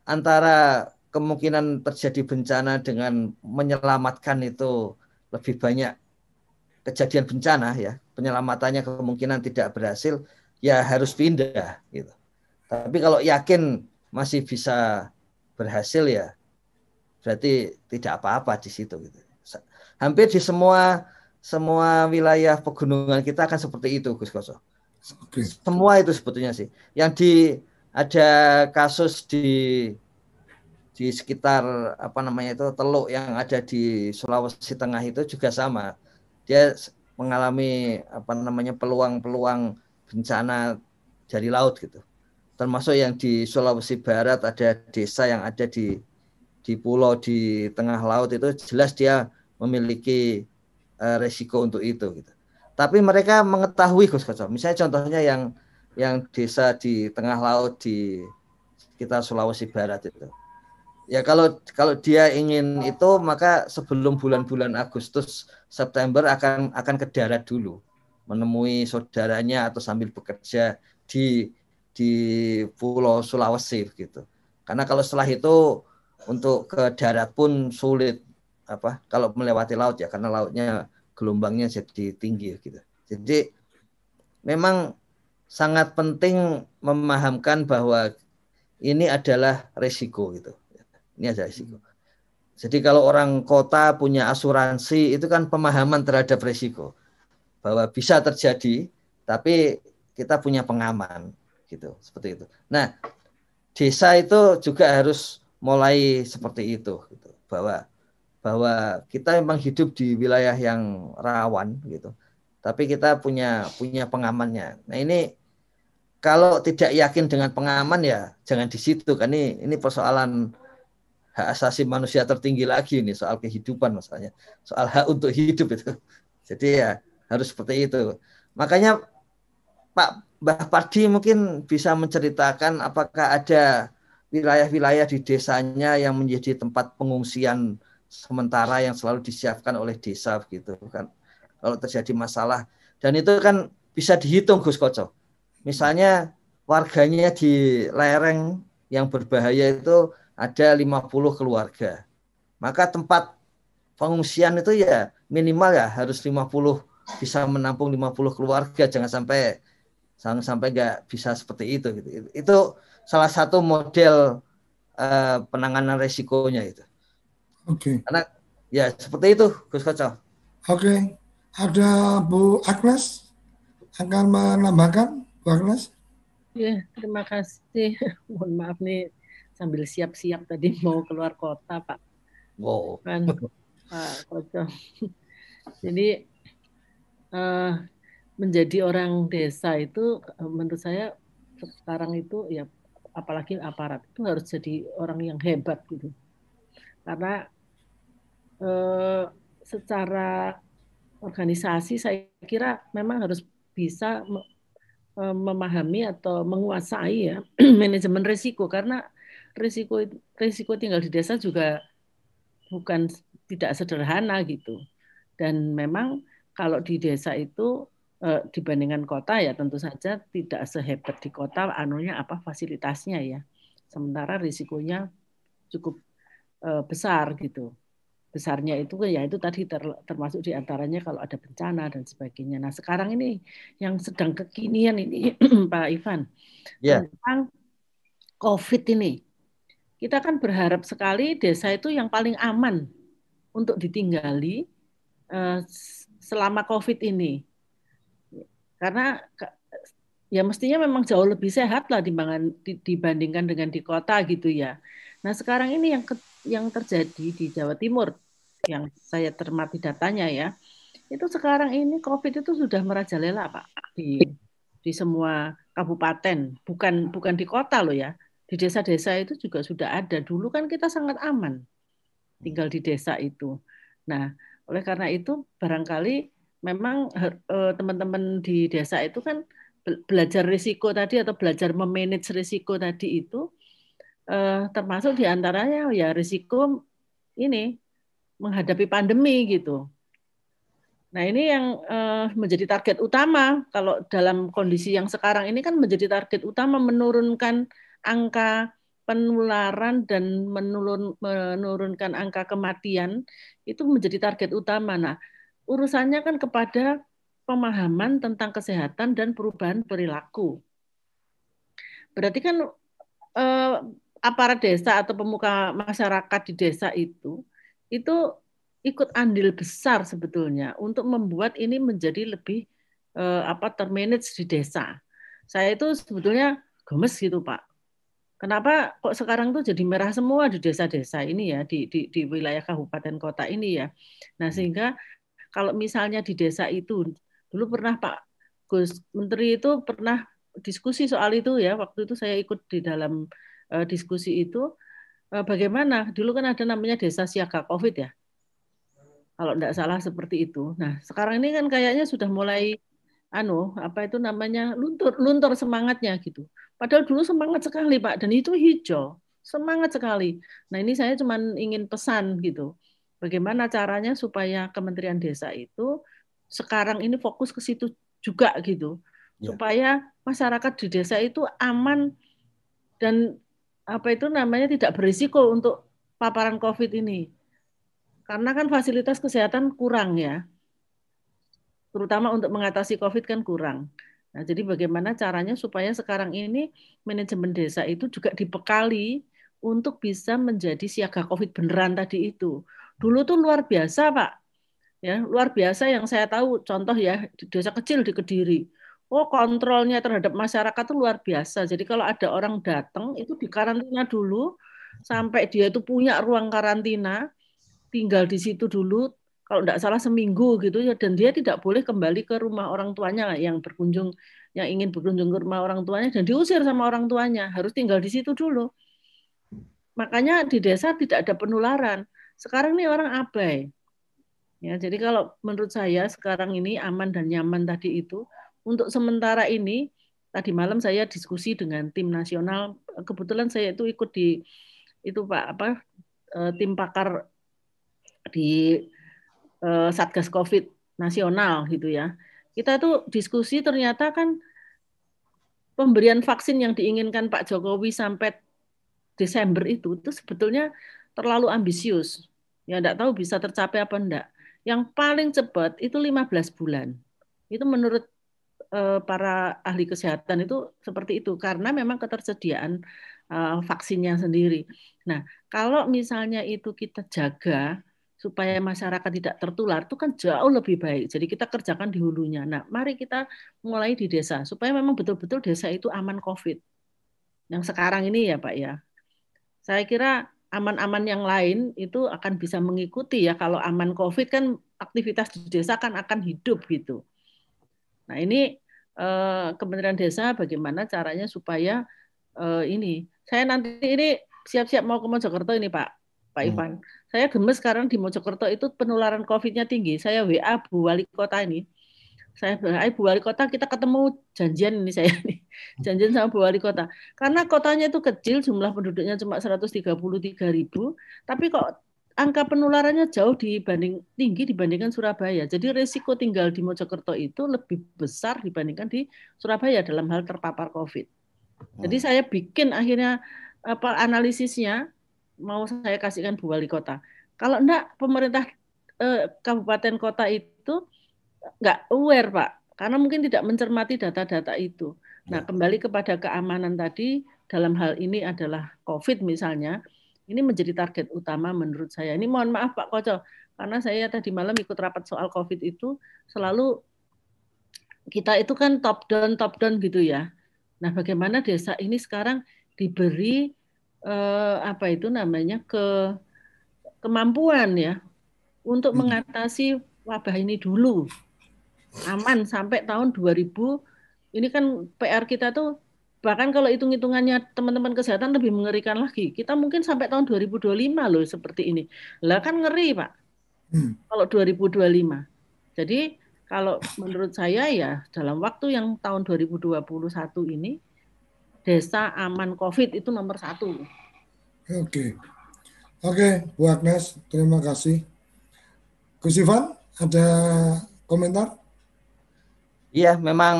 antara kemungkinan terjadi bencana dengan menyelamatkan itu lebih banyak kejadian bencana ya penyelamatannya kemungkinan tidak berhasil ya harus pindah gitu tapi kalau yakin masih bisa berhasil ya berarti tidak apa-apa di situ gitu. Hampir di semua semua wilayah pegunungan kita akan seperti itu Gus Koso. Okay. Semua itu sebetulnya sih. Yang di ada kasus di di sekitar apa namanya itu teluk yang ada di Sulawesi Tengah itu juga sama. Dia mengalami apa namanya peluang-peluang bencana dari laut gitu. Termasuk yang di Sulawesi Barat ada desa yang ada di di pulau di tengah laut itu jelas dia memiliki uh, resiko untuk itu gitu. Tapi mereka mengetahui Gus Koco. Misalnya contohnya yang yang desa di tengah laut di kita Sulawesi Barat itu. Ya kalau kalau dia ingin itu maka sebelum bulan-bulan Agustus September akan akan ke darat dulu menemui saudaranya atau sambil bekerja di di Pulau Sulawesi gitu. Karena kalau setelah itu untuk ke darat pun sulit apa kalau melewati laut ya karena lautnya gelombangnya jadi tinggi gitu. Jadi memang sangat penting memahamkan bahwa ini adalah resiko gitu. Ini adalah resiko. Jadi kalau orang kota punya asuransi itu kan pemahaman terhadap resiko bahwa bisa terjadi tapi kita punya pengaman gitu seperti itu. Nah, desa itu juga harus mulai seperti itu gitu. Bahwa bahwa kita memang hidup di wilayah yang rawan gitu. Tapi kita punya punya pengamannya. Nah ini kalau tidak yakin dengan pengaman ya jangan di situ kan. Ini ini persoalan hak asasi manusia tertinggi lagi ini soal kehidupan misalnya soal hak untuk hidup itu. Jadi ya harus seperti itu. Makanya Pak Mbah Pardi mungkin bisa menceritakan apakah ada wilayah-wilayah di desanya yang menjadi tempat pengungsian sementara yang selalu disiapkan oleh desa gitu kan kalau terjadi masalah. Dan itu kan bisa dihitung Gus Koco. Misalnya warganya di lereng yang berbahaya itu ada 50 keluarga. Maka tempat pengungsian itu ya minimal ya harus 50 bisa menampung 50 keluarga. Jangan sampai jangan sampai nggak bisa seperti itu gitu. Itu salah satu model uh, penanganan resikonya itu. Oke. Okay. Karena ya seperti itu Gus Koco. Oke. Okay. Ada Bu Agnes akan menambahkan Bu Agnes? Ya, terima kasih. Mohon maaf nih sambil siap-siap tadi mau keluar kota, Pak. Wow. Kan, Pak Koco. Jadi uh, menjadi orang desa itu menurut saya sekarang itu ya apalagi aparat itu harus jadi orang yang hebat gitu karena eh, secara organisasi saya kira memang harus bisa memahami atau menguasai ya manajemen risiko karena risiko risiko tinggal di desa juga bukan tidak sederhana gitu. Dan memang kalau di desa itu eh, dibandingkan kota ya tentu saja tidak sehebat di kota anunya apa fasilitasnya ya. Sementara risikonya cukup eh, besar gitu. Besarnya itu ya itu tadi ter, termasuk di antaranya kalau ada bencana dan sebagainya. Nah sekarang ini yang sedang kekinian ini Pak Ivan yeah. tentang COVID ini. Kita kan berharap sekali desa itu yang paling aman untuk ditinggali uh, selama COVID ini. Karena ya mestinya memang jauh lebih sehat lah dibandingkan dengan di kota gitu ya. Nah sekarang ini yang ke, yang terjadi di Jawa Timur yang saya termati datanya ya, itu sekarang ini COVID itu sudah merajalela pak di di semua kabupaten, bukan bukan di kota loh ya, di desa-desa itu juga sudah ada. Dulu kan kita sangat aman tinggal di desa itu. Nah, oleh karena itu barangkali memang eh, teman-teman di desa itu kan belajar risiko tadi atau belajar memanage risiko tadi itu eh, termasuk di antaranya ya risiko ini menghadapi pandemi gitu. Nah ini yang eh, menjadi target utama kalau dalam kondisi yang sekarang ini kan menjadi target utama menurunkan angka penularan dan menurun, menurunkan angka kematian itu menjadi target utama. Nah, urusannya kan kepada pemahaman tentang kesehatan dan perubahan perilaku. Berarti kan eh, aparat desa atau pemuka masyarakat di desa itu itu ikut andil besar sebetulnya untuk membuat ini menjadi lebih eh, apa termanage di desa. Saya itu sebetulnya gemes gitu Pak Kenapa kok sekarang tuh jadi merah semua di desa-desa ini ya, di, di, di wilayah kabupaten kota ini ya. Nah hmm. sehingga kalau misalnya di desa itu, dulu pernah Pak Gus Menteri itu pernah diskusi soal itu ya, waktu itu saya ikut di dalam uh, diskusi itu, uh, bagaimana, dulu kan ada namanya desa siaga COVID ya, kalau tidak salah seperti itu. Nah sekarang ini kan kayaknya sudah mulai anu apa itu namanya luntur luntur semangatnya gitu. Padahal dulu semangat sekali Pak. Dan itu hijau, semangat sekali. Nah ini saya cuma ingin pesan gitu, bagaimana caranya supaya Kementerian Desa itu sekarang ini fokus ke situ juga gitu, ya. supaya masyarakat di desa itu aman dan apa itu namanya tidak berisiko untuk paparan COVID ini. Karena kan fasilitas kesehatan kurang ya, terutama untuk mengatasi COVID kan kurang. Nah, jadi bagaimana caranya supaya sekarang ini manajemen desa itu juga dibekali untuk bisa menjadi siaga COVID beneran tadi itu. Dulu tuh luar biasa, Pak. Ya, luar biasa yang saya tahu contoh ya di desa kecil di Kediri. Oh, kontrolnya terhadap masyarakat itu luar biasa. Jadi kalau ada orang datang itu dikarantina dulu sampai dia itu punya ruang karantina, tinggal di situ dulu kalau tidak salah seminggu gitu ya dan dia tidak boleh kembali ke rumah orang tuanya yang berkunjung yang ingin berkunjung ke rumah orang tuanya dan diusir sama orang tuanya harus tinggal di situ dulu makanya di desa tidak ada penularan sekarang ini orang abai ya jadi kalau menurut saya sekarang ini aman dan nyaman tadi itu untuk sementara ini tadi malam saya diskusi dengan tim nasional kebetulan saya itu ikut di itu pak apa eh, tim pakar di uh, Satgas Covid nasional gitu ya. Kita tuh diskusi ternyata kan pemberian vaksin yang diinginkan Pak Jokowi sampai Desember itu itu sebetulnya terlalu ambisius. Ya enggak tahu bisa tercapai apa enggak. Yang paling cepat itu 15 bulan. Itu menurut uh, para ahli kesehatan itu seperti itu karena memang ketersediaan uh, vaksinnya sendiri. Nah, kalau misalnya itu kita jaga supaya masyarakat tidak tertular itu kan jauh lebih baik. Jadi kita kerjakan di hulunya. Nah, mari kita mulai di desa supaya memang betul-betul desa itu aman COVID. Yang sekarang ini ya Pak ya. Saya kira aman-aman yang lain itu akan bisa mengikuti ya. Kalau aman COVID kan aktivitas di desa kan akan hidup gitu. Nah ini eh, Kementerian Desa bagaimana caranya supaya eh, ini. Saya nanti ini siap-siap mau ke Mojokerto ini Pak Pak hmm. Ivan. Saya gemes sekarang di Mojokerto itu penularan COVID-nya tinggi. Saya WA Bu Wali Kota ini. Saya bilang, Bu Wali Kota kita ketemu janjian ini saya nih. Janjian sama Bu Wali Kota. Karena kotanya itu kecil, jumlah penduduknya cuma 133 ribu, tapi kok angka penularannya jauh dibanding tinggi dibandingkan Surabaya. Jadi resiko tinggal di Mojokerto itu lebih besar dibandingkan di Surabaya dalam hal terpapar COVID. Jadi saya bikin akhirnya apa analisisnya mau saya kasihkan Bu Wali Kota. Kalau enggak pemerintah eh, kabupaten kota itu nggak aware Pak, karena mungkin tidak mencermati data-data itu. Nah kembali kepada keamanan tadi dalam hal ini adalah COVID misalnya, ini menjadi target utama menurut saya. Ini mohon maaf Pak Koco, karena saya tadi malam ikut rapat soal COVID itu selalu kita itu kan top down top down gitu ya. Nah, bagaimana desa ini sekarang diberi eh, apa itu namanya ke kemampuan ya untuk hmm. mengatasi wabah ini dulu aman sampai tahun 2000 ini kan PR kita tuh bahkan kalau hitung-hitungannya teman-teman kesehatan lebih mengerikan lagi. Kita mungkin sampai tahun 2025 loh seperti ini. Lah kan ngeri, Pak. Hmm. Kalau 2025. Jadi kalau menurut saya ya dalam waktu yang tahun 2021 ini desa aman COVID itu nomor satu. Oke. Oke, Bu Agnes, terima kasih. Gus Ivan, ada komentar? Iya, memang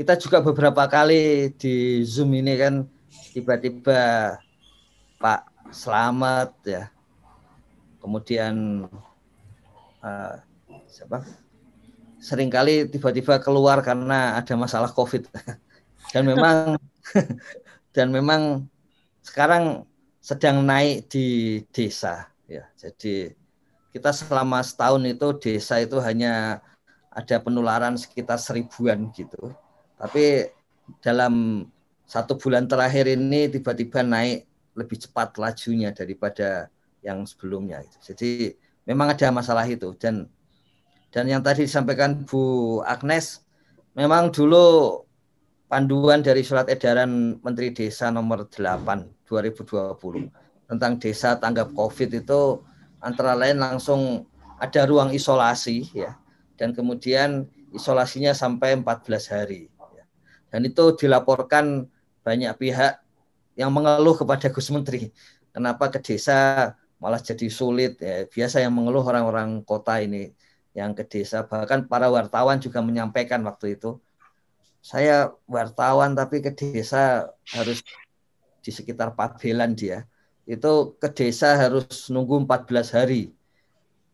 kita juga beberapa kali di Zoom ini kan tiba-tiba Pak Selamat ya, kemudian uh, siapa? Seringkali tiba-tiba keluar karena ada masalah COVID dan memang dan memang sekarang sedang naik di desa ya. Jadi kita selama setahun itu desa itu hanya ada penularan sekitar seribuan gitu. Tapi dalam satu bulan terakhir ini tiba-tiba naik lebih cepat lajunya daripada yang sebelumnya. Jadi memang ada masalah itu. Dan dan yang tadi disampaikan Bu Agnes memang dulu panduan dari surat edaran Menteri Desa nomor 8 2020 tentang desa tanggap Covid itu antara lain langsung ada ruang isolasi ya dan kemudian isolasinya sampai 14 hari dan itu dilaporkan banyak pihak yang mengeluh kepada Gus Menteri. Kenapa ke desa malah jadi sulit? Ya, biasa yang mengeluh orang-orang kota ini yang ke desa. Bahkan para wartawan juga menyampaikan waktu itu, saya wartawan tapi ke desa harus di sekitar Pabelan dia. Itu ke desa harus nunggu 14 hari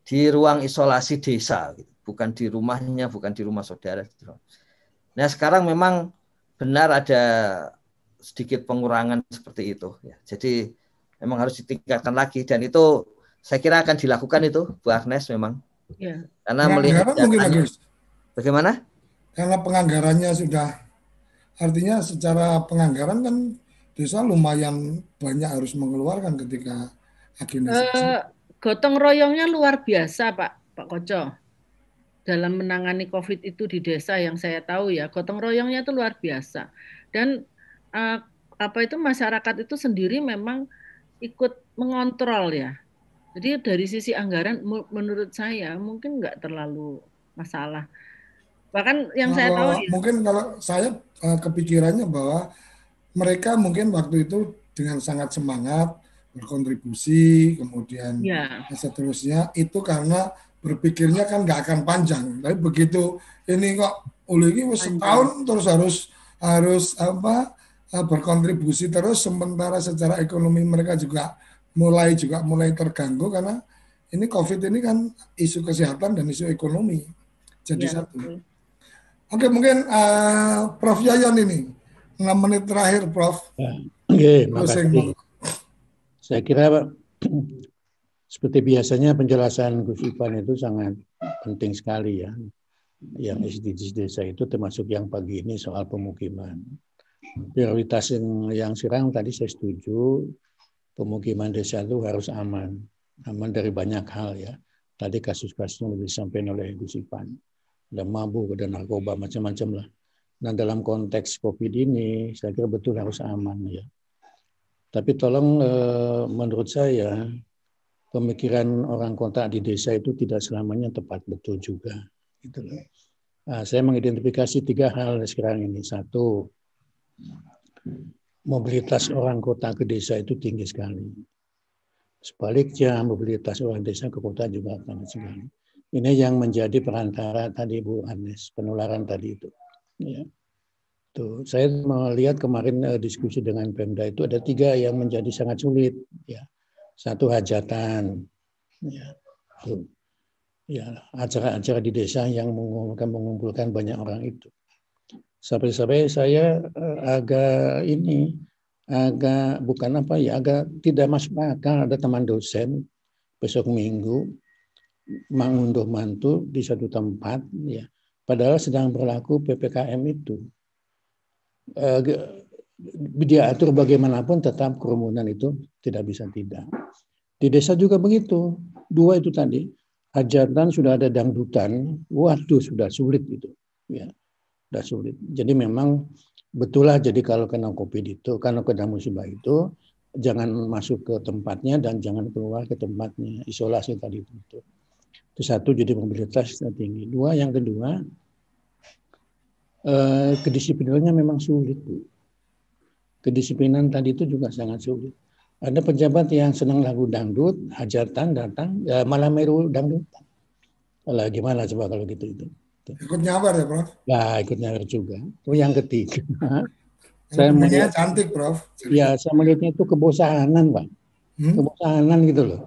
di ruang isolasi desa, gitu. Bukan di rumahnya, bukan di rumah saudara. Nah sekarang memang benar ada sedikit pengurangan seperti itu ya. Jadi memang harus ditingkatkan lagi dan itu saya kira akan dilakukan itu Bu Agnes memang. Ya. Karena melihat mungkin Bagaimana? Karena penganggarannya sudah artinya secara penganggaran kan desa lumayan banyak harus mengeluarkan ketika agenda. Uh, gotong royongnya luar biasa Pak Pak Koco dalam menangani COVID itu di desa yang saya tahu ya gotong royongnya itu luar biasa. Dan uh, apa itu masyarakat itu sendiri memang ikut mengontrol ya. Jadi dari sisi anggaran menurut saya mungkin nggak terlalu masalah. Bahkan yang kalau, saya tahu ya, mungkin kalau saya uh, kepikirannya bahwa mereka mungkin waktu itu dengan sangat semangat berkontribusi kemudian ya. seterusnya itu karena berpikirnya kan nggak akan panjang. Tapi begitu ini kok ulu ini setahun terus harus harus apa eh, berkontribusi terus sementara secara ekonomi mereka juga mulai juga mulai terganggu karena ini COVID ini kan isu kesehatan dan isu ekonomi jadi ya, satu. Betul. Oke mungkin uh, Prof Yayan ini 6 menit terakhir Prof. Ya, okay, Saya kira seperti biasanya penjelasan Gus Ivan itu sangat penting sekali ya. Yang SDGs desa itu termasuk yang pagi ini soal pemukiman. Prioritas yang, yang sekarang tadi saya setuju, pemukiman desa itu harus aman. Aman dari banyak hal ya. Tadi kasus-kasusnya disampaikan oleh Gus Ivan. Ada mabuk, ada narkoba, macam-macam lah. Nah dalam konteks COVID ini, saya kira betul harus aman ya. Tapi tolong eh, menurut saya pemikiran orang kota di desa itu tidak selamanya tepat betul juga. Gitu loh. Nah, saya mengidentifikasi tiga hal sekarang ini. Satu, mobilitas orang kota ke desa itu tinggi sekali. Sebaliknya mobilitas orang desa ke kota juga sangat sekali. Ini yang menjadi perantara tadi Bu Anes, penularan tadi itu. Ya. Tuh, saya melihat kemarin uh, diskusi dengan Pemda itu ada tiga yang menjadi sangat sulit. Ya, satu hajatan, ya, ya acara-acara di desa yang mengumpulkan, mengumpulkan banyak orang itu. Sampai-sampai saya uh, agak ini agak bukan apa ya agak tidak masuk akal. Ada teman dosen besok minggu mengunduh mantu di satu tempat ya. Padahal sedang berlaku ppkm itu. Eh, dia atur bagaimanapun tetap kerumunan itu tidak bisa tidak. Di desa juga begitu. Dua itu tadi hajatan sudah ada dangdutan waduh sudah sulit itu ya. Sudah sulit. Jadi memang betul lah jadi kalau kena covid itu kalau kena musibah itu jangan masuk ke tempatnya dan jangan keluar ke tempatnya isolasi tadi itu. Itu satu jadi mobilitas tinggi. Dua yang kedua eh, kedisiplinannya memang sulit bu kedisiplinan tadi itu juga sangat sulit ada pejabat yang senang lagu dangdut hajatan datang ya malah meru dangdut lah gimana coba kalau gitu itu Ikut nyabar ya, Prof? Ya, ikut nyabar juga. Itu yang ketiga. saya melihat cantik, Prof. Ya, saya melihatnya itu kebosanan, Pak. Hmm? Kebosanan gitu loh.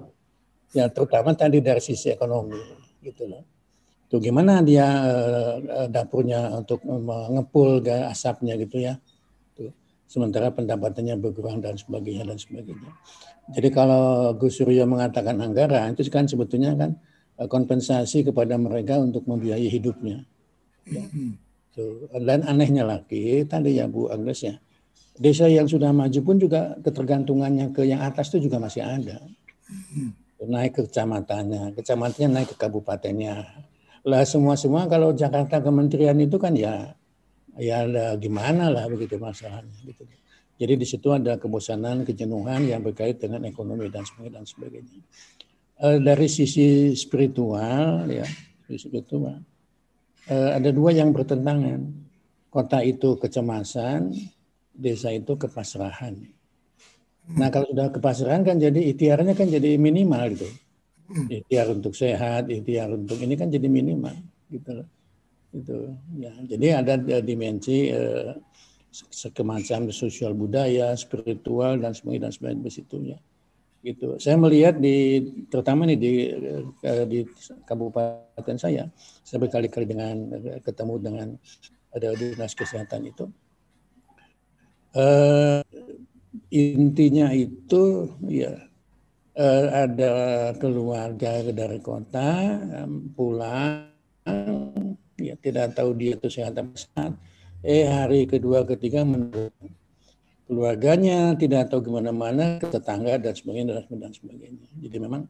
Ya, terutama tadi dari sisi ekonomi, gitu loh. Tuh gimana dia uh, dapurnya untuk mengepul asapnya gitu ya. Sementara pendapatannya berkurang dan sebagainya dan sebagainya. Jadi kalau Gus Suryo mengatakan anggaran itu kan sebetulnya kan Eh, kompensasi kepada mereka untuk membiayai hidupnya. Ya. Dan anehnya lagi tadi ya Bu Agnes ya, desa yang sudah maju pun juga ketergantungannya ke yang atas itu juga masih ada. Naik ke kecamatannya, kecamatannya naik ke kabupatennya. Lah semua semua kalau Jakarta kementerian itu kan ya ya ada gimana lah begitu masalahnya gitu. Jadi di situ ada kebosanan, kejenuhan yang berkait dengan ekonomi dan sebagainya. Dan sebagainya. Eh, dari sisi spiritual ya spiritual uh, ada dua yang bertentangan kota itu kecemasan desa itu kepasrahan nah kalau sudah kepasrahan kan jadi ikhtiarnya kan jadi minimal gitu ikhtiar untuk sehat ikhtiar untuk ini kan jadi minimal gitu loh itu ya jadi ada dimensi uh, semacam sosial budaya spiritual dan sebagainya dan sebagainya di ya gitu. Saya melihat di terutama nih di eh, di kabupaten saya, saya berkali-kali dengan ketemu dengan ada dinas kesehatan itu. Uh, intinya itu ya uh, ada keluarga dari kota pulang ya tidak tahu dia itu sehat apa sehat. Eh hari kedua ketiga menurut keluarganya, tidak tahu gimana mana ke tetangga dan sebagainya dan sebagainya. Jadi memang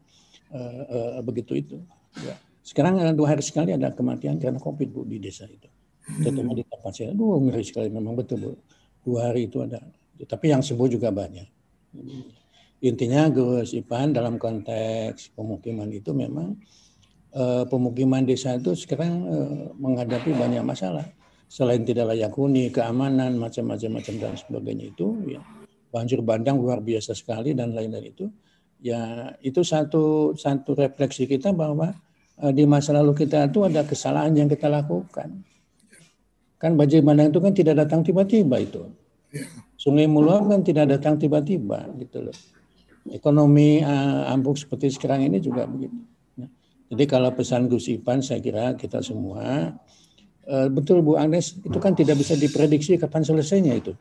uh, uh, begitu itu. Ya. Sekarang dua hari sekali ada kematian karena COVID bu di desa itu. Terutama di tempat saya, aduh ngeri sekali memang betul bu. Dua hari itu ada. Tapi yang sembuh juga banyak. Intinya Gus Ipan dalam konteks pemukiman itu memang uh, pemukiman desa itu sekarang uh, menghadapi banyak masalah. Selain tidak layak huni, keamanan, macam-macam macam dan sebagainya itu ya. Banjir bandang luar biasa sekali dan lain-lain itu. Ya itu satu satu refleksi kita bahwa uh, di masa lalu kita itu ada kesalahan yang kita lakukan. Kan banjir bandang itu kan tidak datang tiba-tiba itu. Sungai meluap kan tidak datang tiba-tiba gitu loh. Ekonomi uh, ambruk seperti sekarang ini juga begitu. ya. Jadi kalau pesan Gus Ipan saya kira kita semua Eh, betul Bu Agnes, itu kan tidak bisa diprediksi kapan selesainya itu.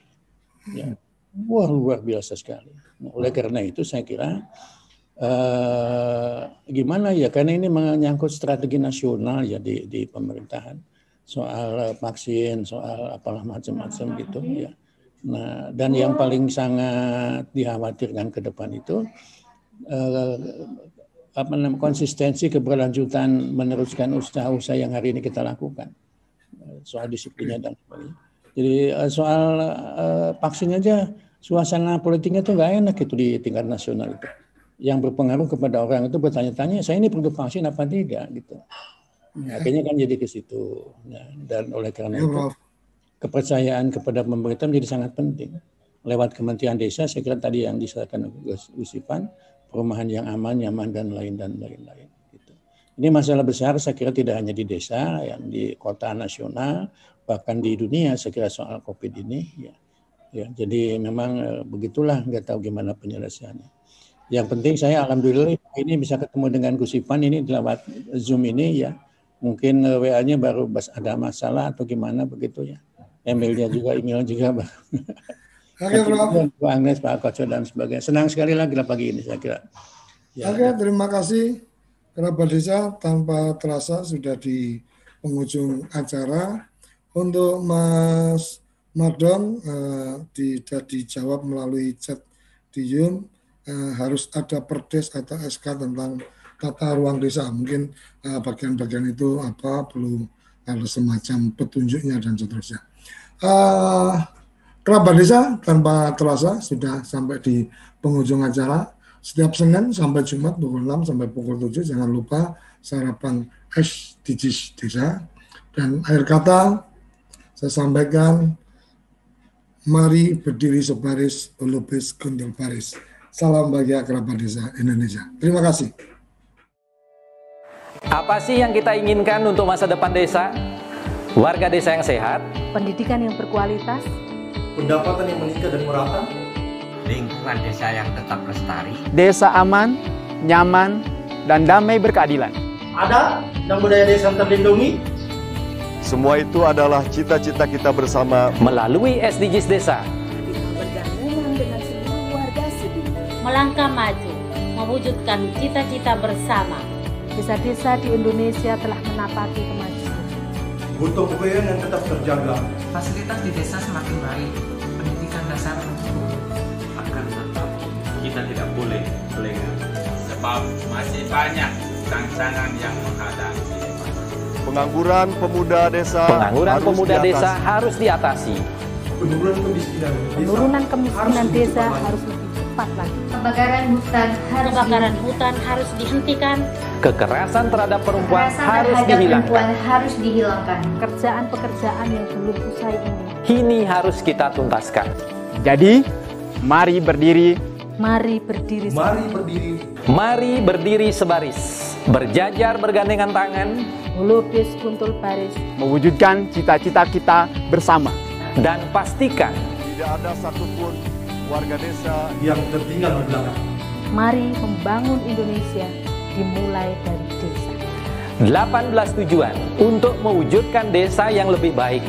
Ya. Wah luar biasa sekali. Nah, oleh karena itu saya kira uh, gimana ya, karena ini menyangkut strategi nasional ya di, di pemerintahan soal vaksin, soal apalah macam-macam gitu ya. Nah, dan yang paling sangat dikhawatirkan ke depan itu uh, apa namanya konsistensi keberlanjutan meneruskan usaha-usaha yang hari ini kita lakukan soal disiplinnya dan sebagainya. Jadi eh, soal uh, vaksin aja suasana politiknya tuh nggak enak itu di tingkat nasional itu. Yang berpengaruh kepada orang itu bertanya-tanya, saya ini perlu vaksin apa tidak gitu. Ya, akhirnya kan jadi ke situ. Ya, dan oleh karena itu kepercayaan kepada pemerintah menjadi sangat penting. Lewat Kementerian Desa, saya kira tadi yang disampaikan Gus Usipan, perumahan yang aman, nyaman dan lain dan lain-lain. Gitu. Ini masalah besar, saya kira tidak hanya di desa, yang di kota nasional, bahkan di dunia, saya kira soal COVID ini. Ya, ya jadi memang e, begitulah, nggak tahu gimana penyelesaiannya. Yang penting saya alhamdulillah ini bisa ketemu dengan Gus Ipan ini lewat Zoom ini ya mungkin eh, WA-nya baru ada masalah atau gimana begitu ya. Emailnya juga, email juga. Oke, Bro. Pak Agnes, Pak Koco, dan sebagainya. Senang sekali lagi pagi ini, saya kira. Ya. Oke, terima kasih. Kerabat Desa tanpa terasa sudah di penghujung acara. Untuk Mas Madong eh, tidak dijawab melalui chat di Zoom, eh, harus ada perdes atau SK tentang tata ruang desa. Mungkin uh, bagian-bagian itu apa perlu ada semacam petunjuknya dan seterusnya. Uh, kerabat desa tanpa terasa sudah sampai di penghujung acara. Setiap Senin sampai Jumat pukul 6 sampai pukul 7 jangan lupa sarapan SDGs desa. Dan akhir kata saya sampaikan mari berdiri sebaris, lupis gundul baris. Salam bahagia kerabat desa Indonesia. Terima kasih. Apa sih yang kita inginkan untuk masa depan desa? Warga desa yang sehat, pendidikan yang berkualitas, pendapatan yang meningkat dan merata, lingkungan desa yang tetap lestari, desa aman, nyaman, dan damai berkeadilan. Ada dan budaya desa terlindungi. Semua itu adalah cita-cita kita bersama melalui SDGs Desa. dengan seluruh warga Melangkah maju, mewujudkan cita-cita bersama desa-desa di Indonesia telah menapaki kemajuan. Butuh kebayaan yang tetap terjaga. Fasilitas di desa semakin baik, pendidikan dasar mencukupi. Akan tetap kita tidak boleh lengah. Sebab masih banyak tantangan yang menghadapi. Pengangguran pemuda desa Pengangguran harus pemuda diatasi. desa harus diatasi. Penurunan kemiskinan desa, Penurunan kemiskinan desa harus lebih cepat lagi. Kebakaran hutan harus kebakaran hutan harus dihentikan. Kekerasan terhadap perempuan Kekerasan harus terhadap dihilangkan. perempuan harus dihilangkan. Pekerjaan-pekerjaan yang belum usai ini. Kini harus kita tuntaskan. Jadi, mari berdiri. Mari berdiri. Mari berdiri. Mari berdiri sebaris. Berjajar bergandengan tangan. Melukis kuntul baris. Mewujudkan cita-cita kita bersama. Dan pastikan tidak ada satupun warga desa yang tertinggal di belakang. Mari membangun Indonesia dimulai dari desa. 18 tujuan untuk mewujudkan desa yang lebih baik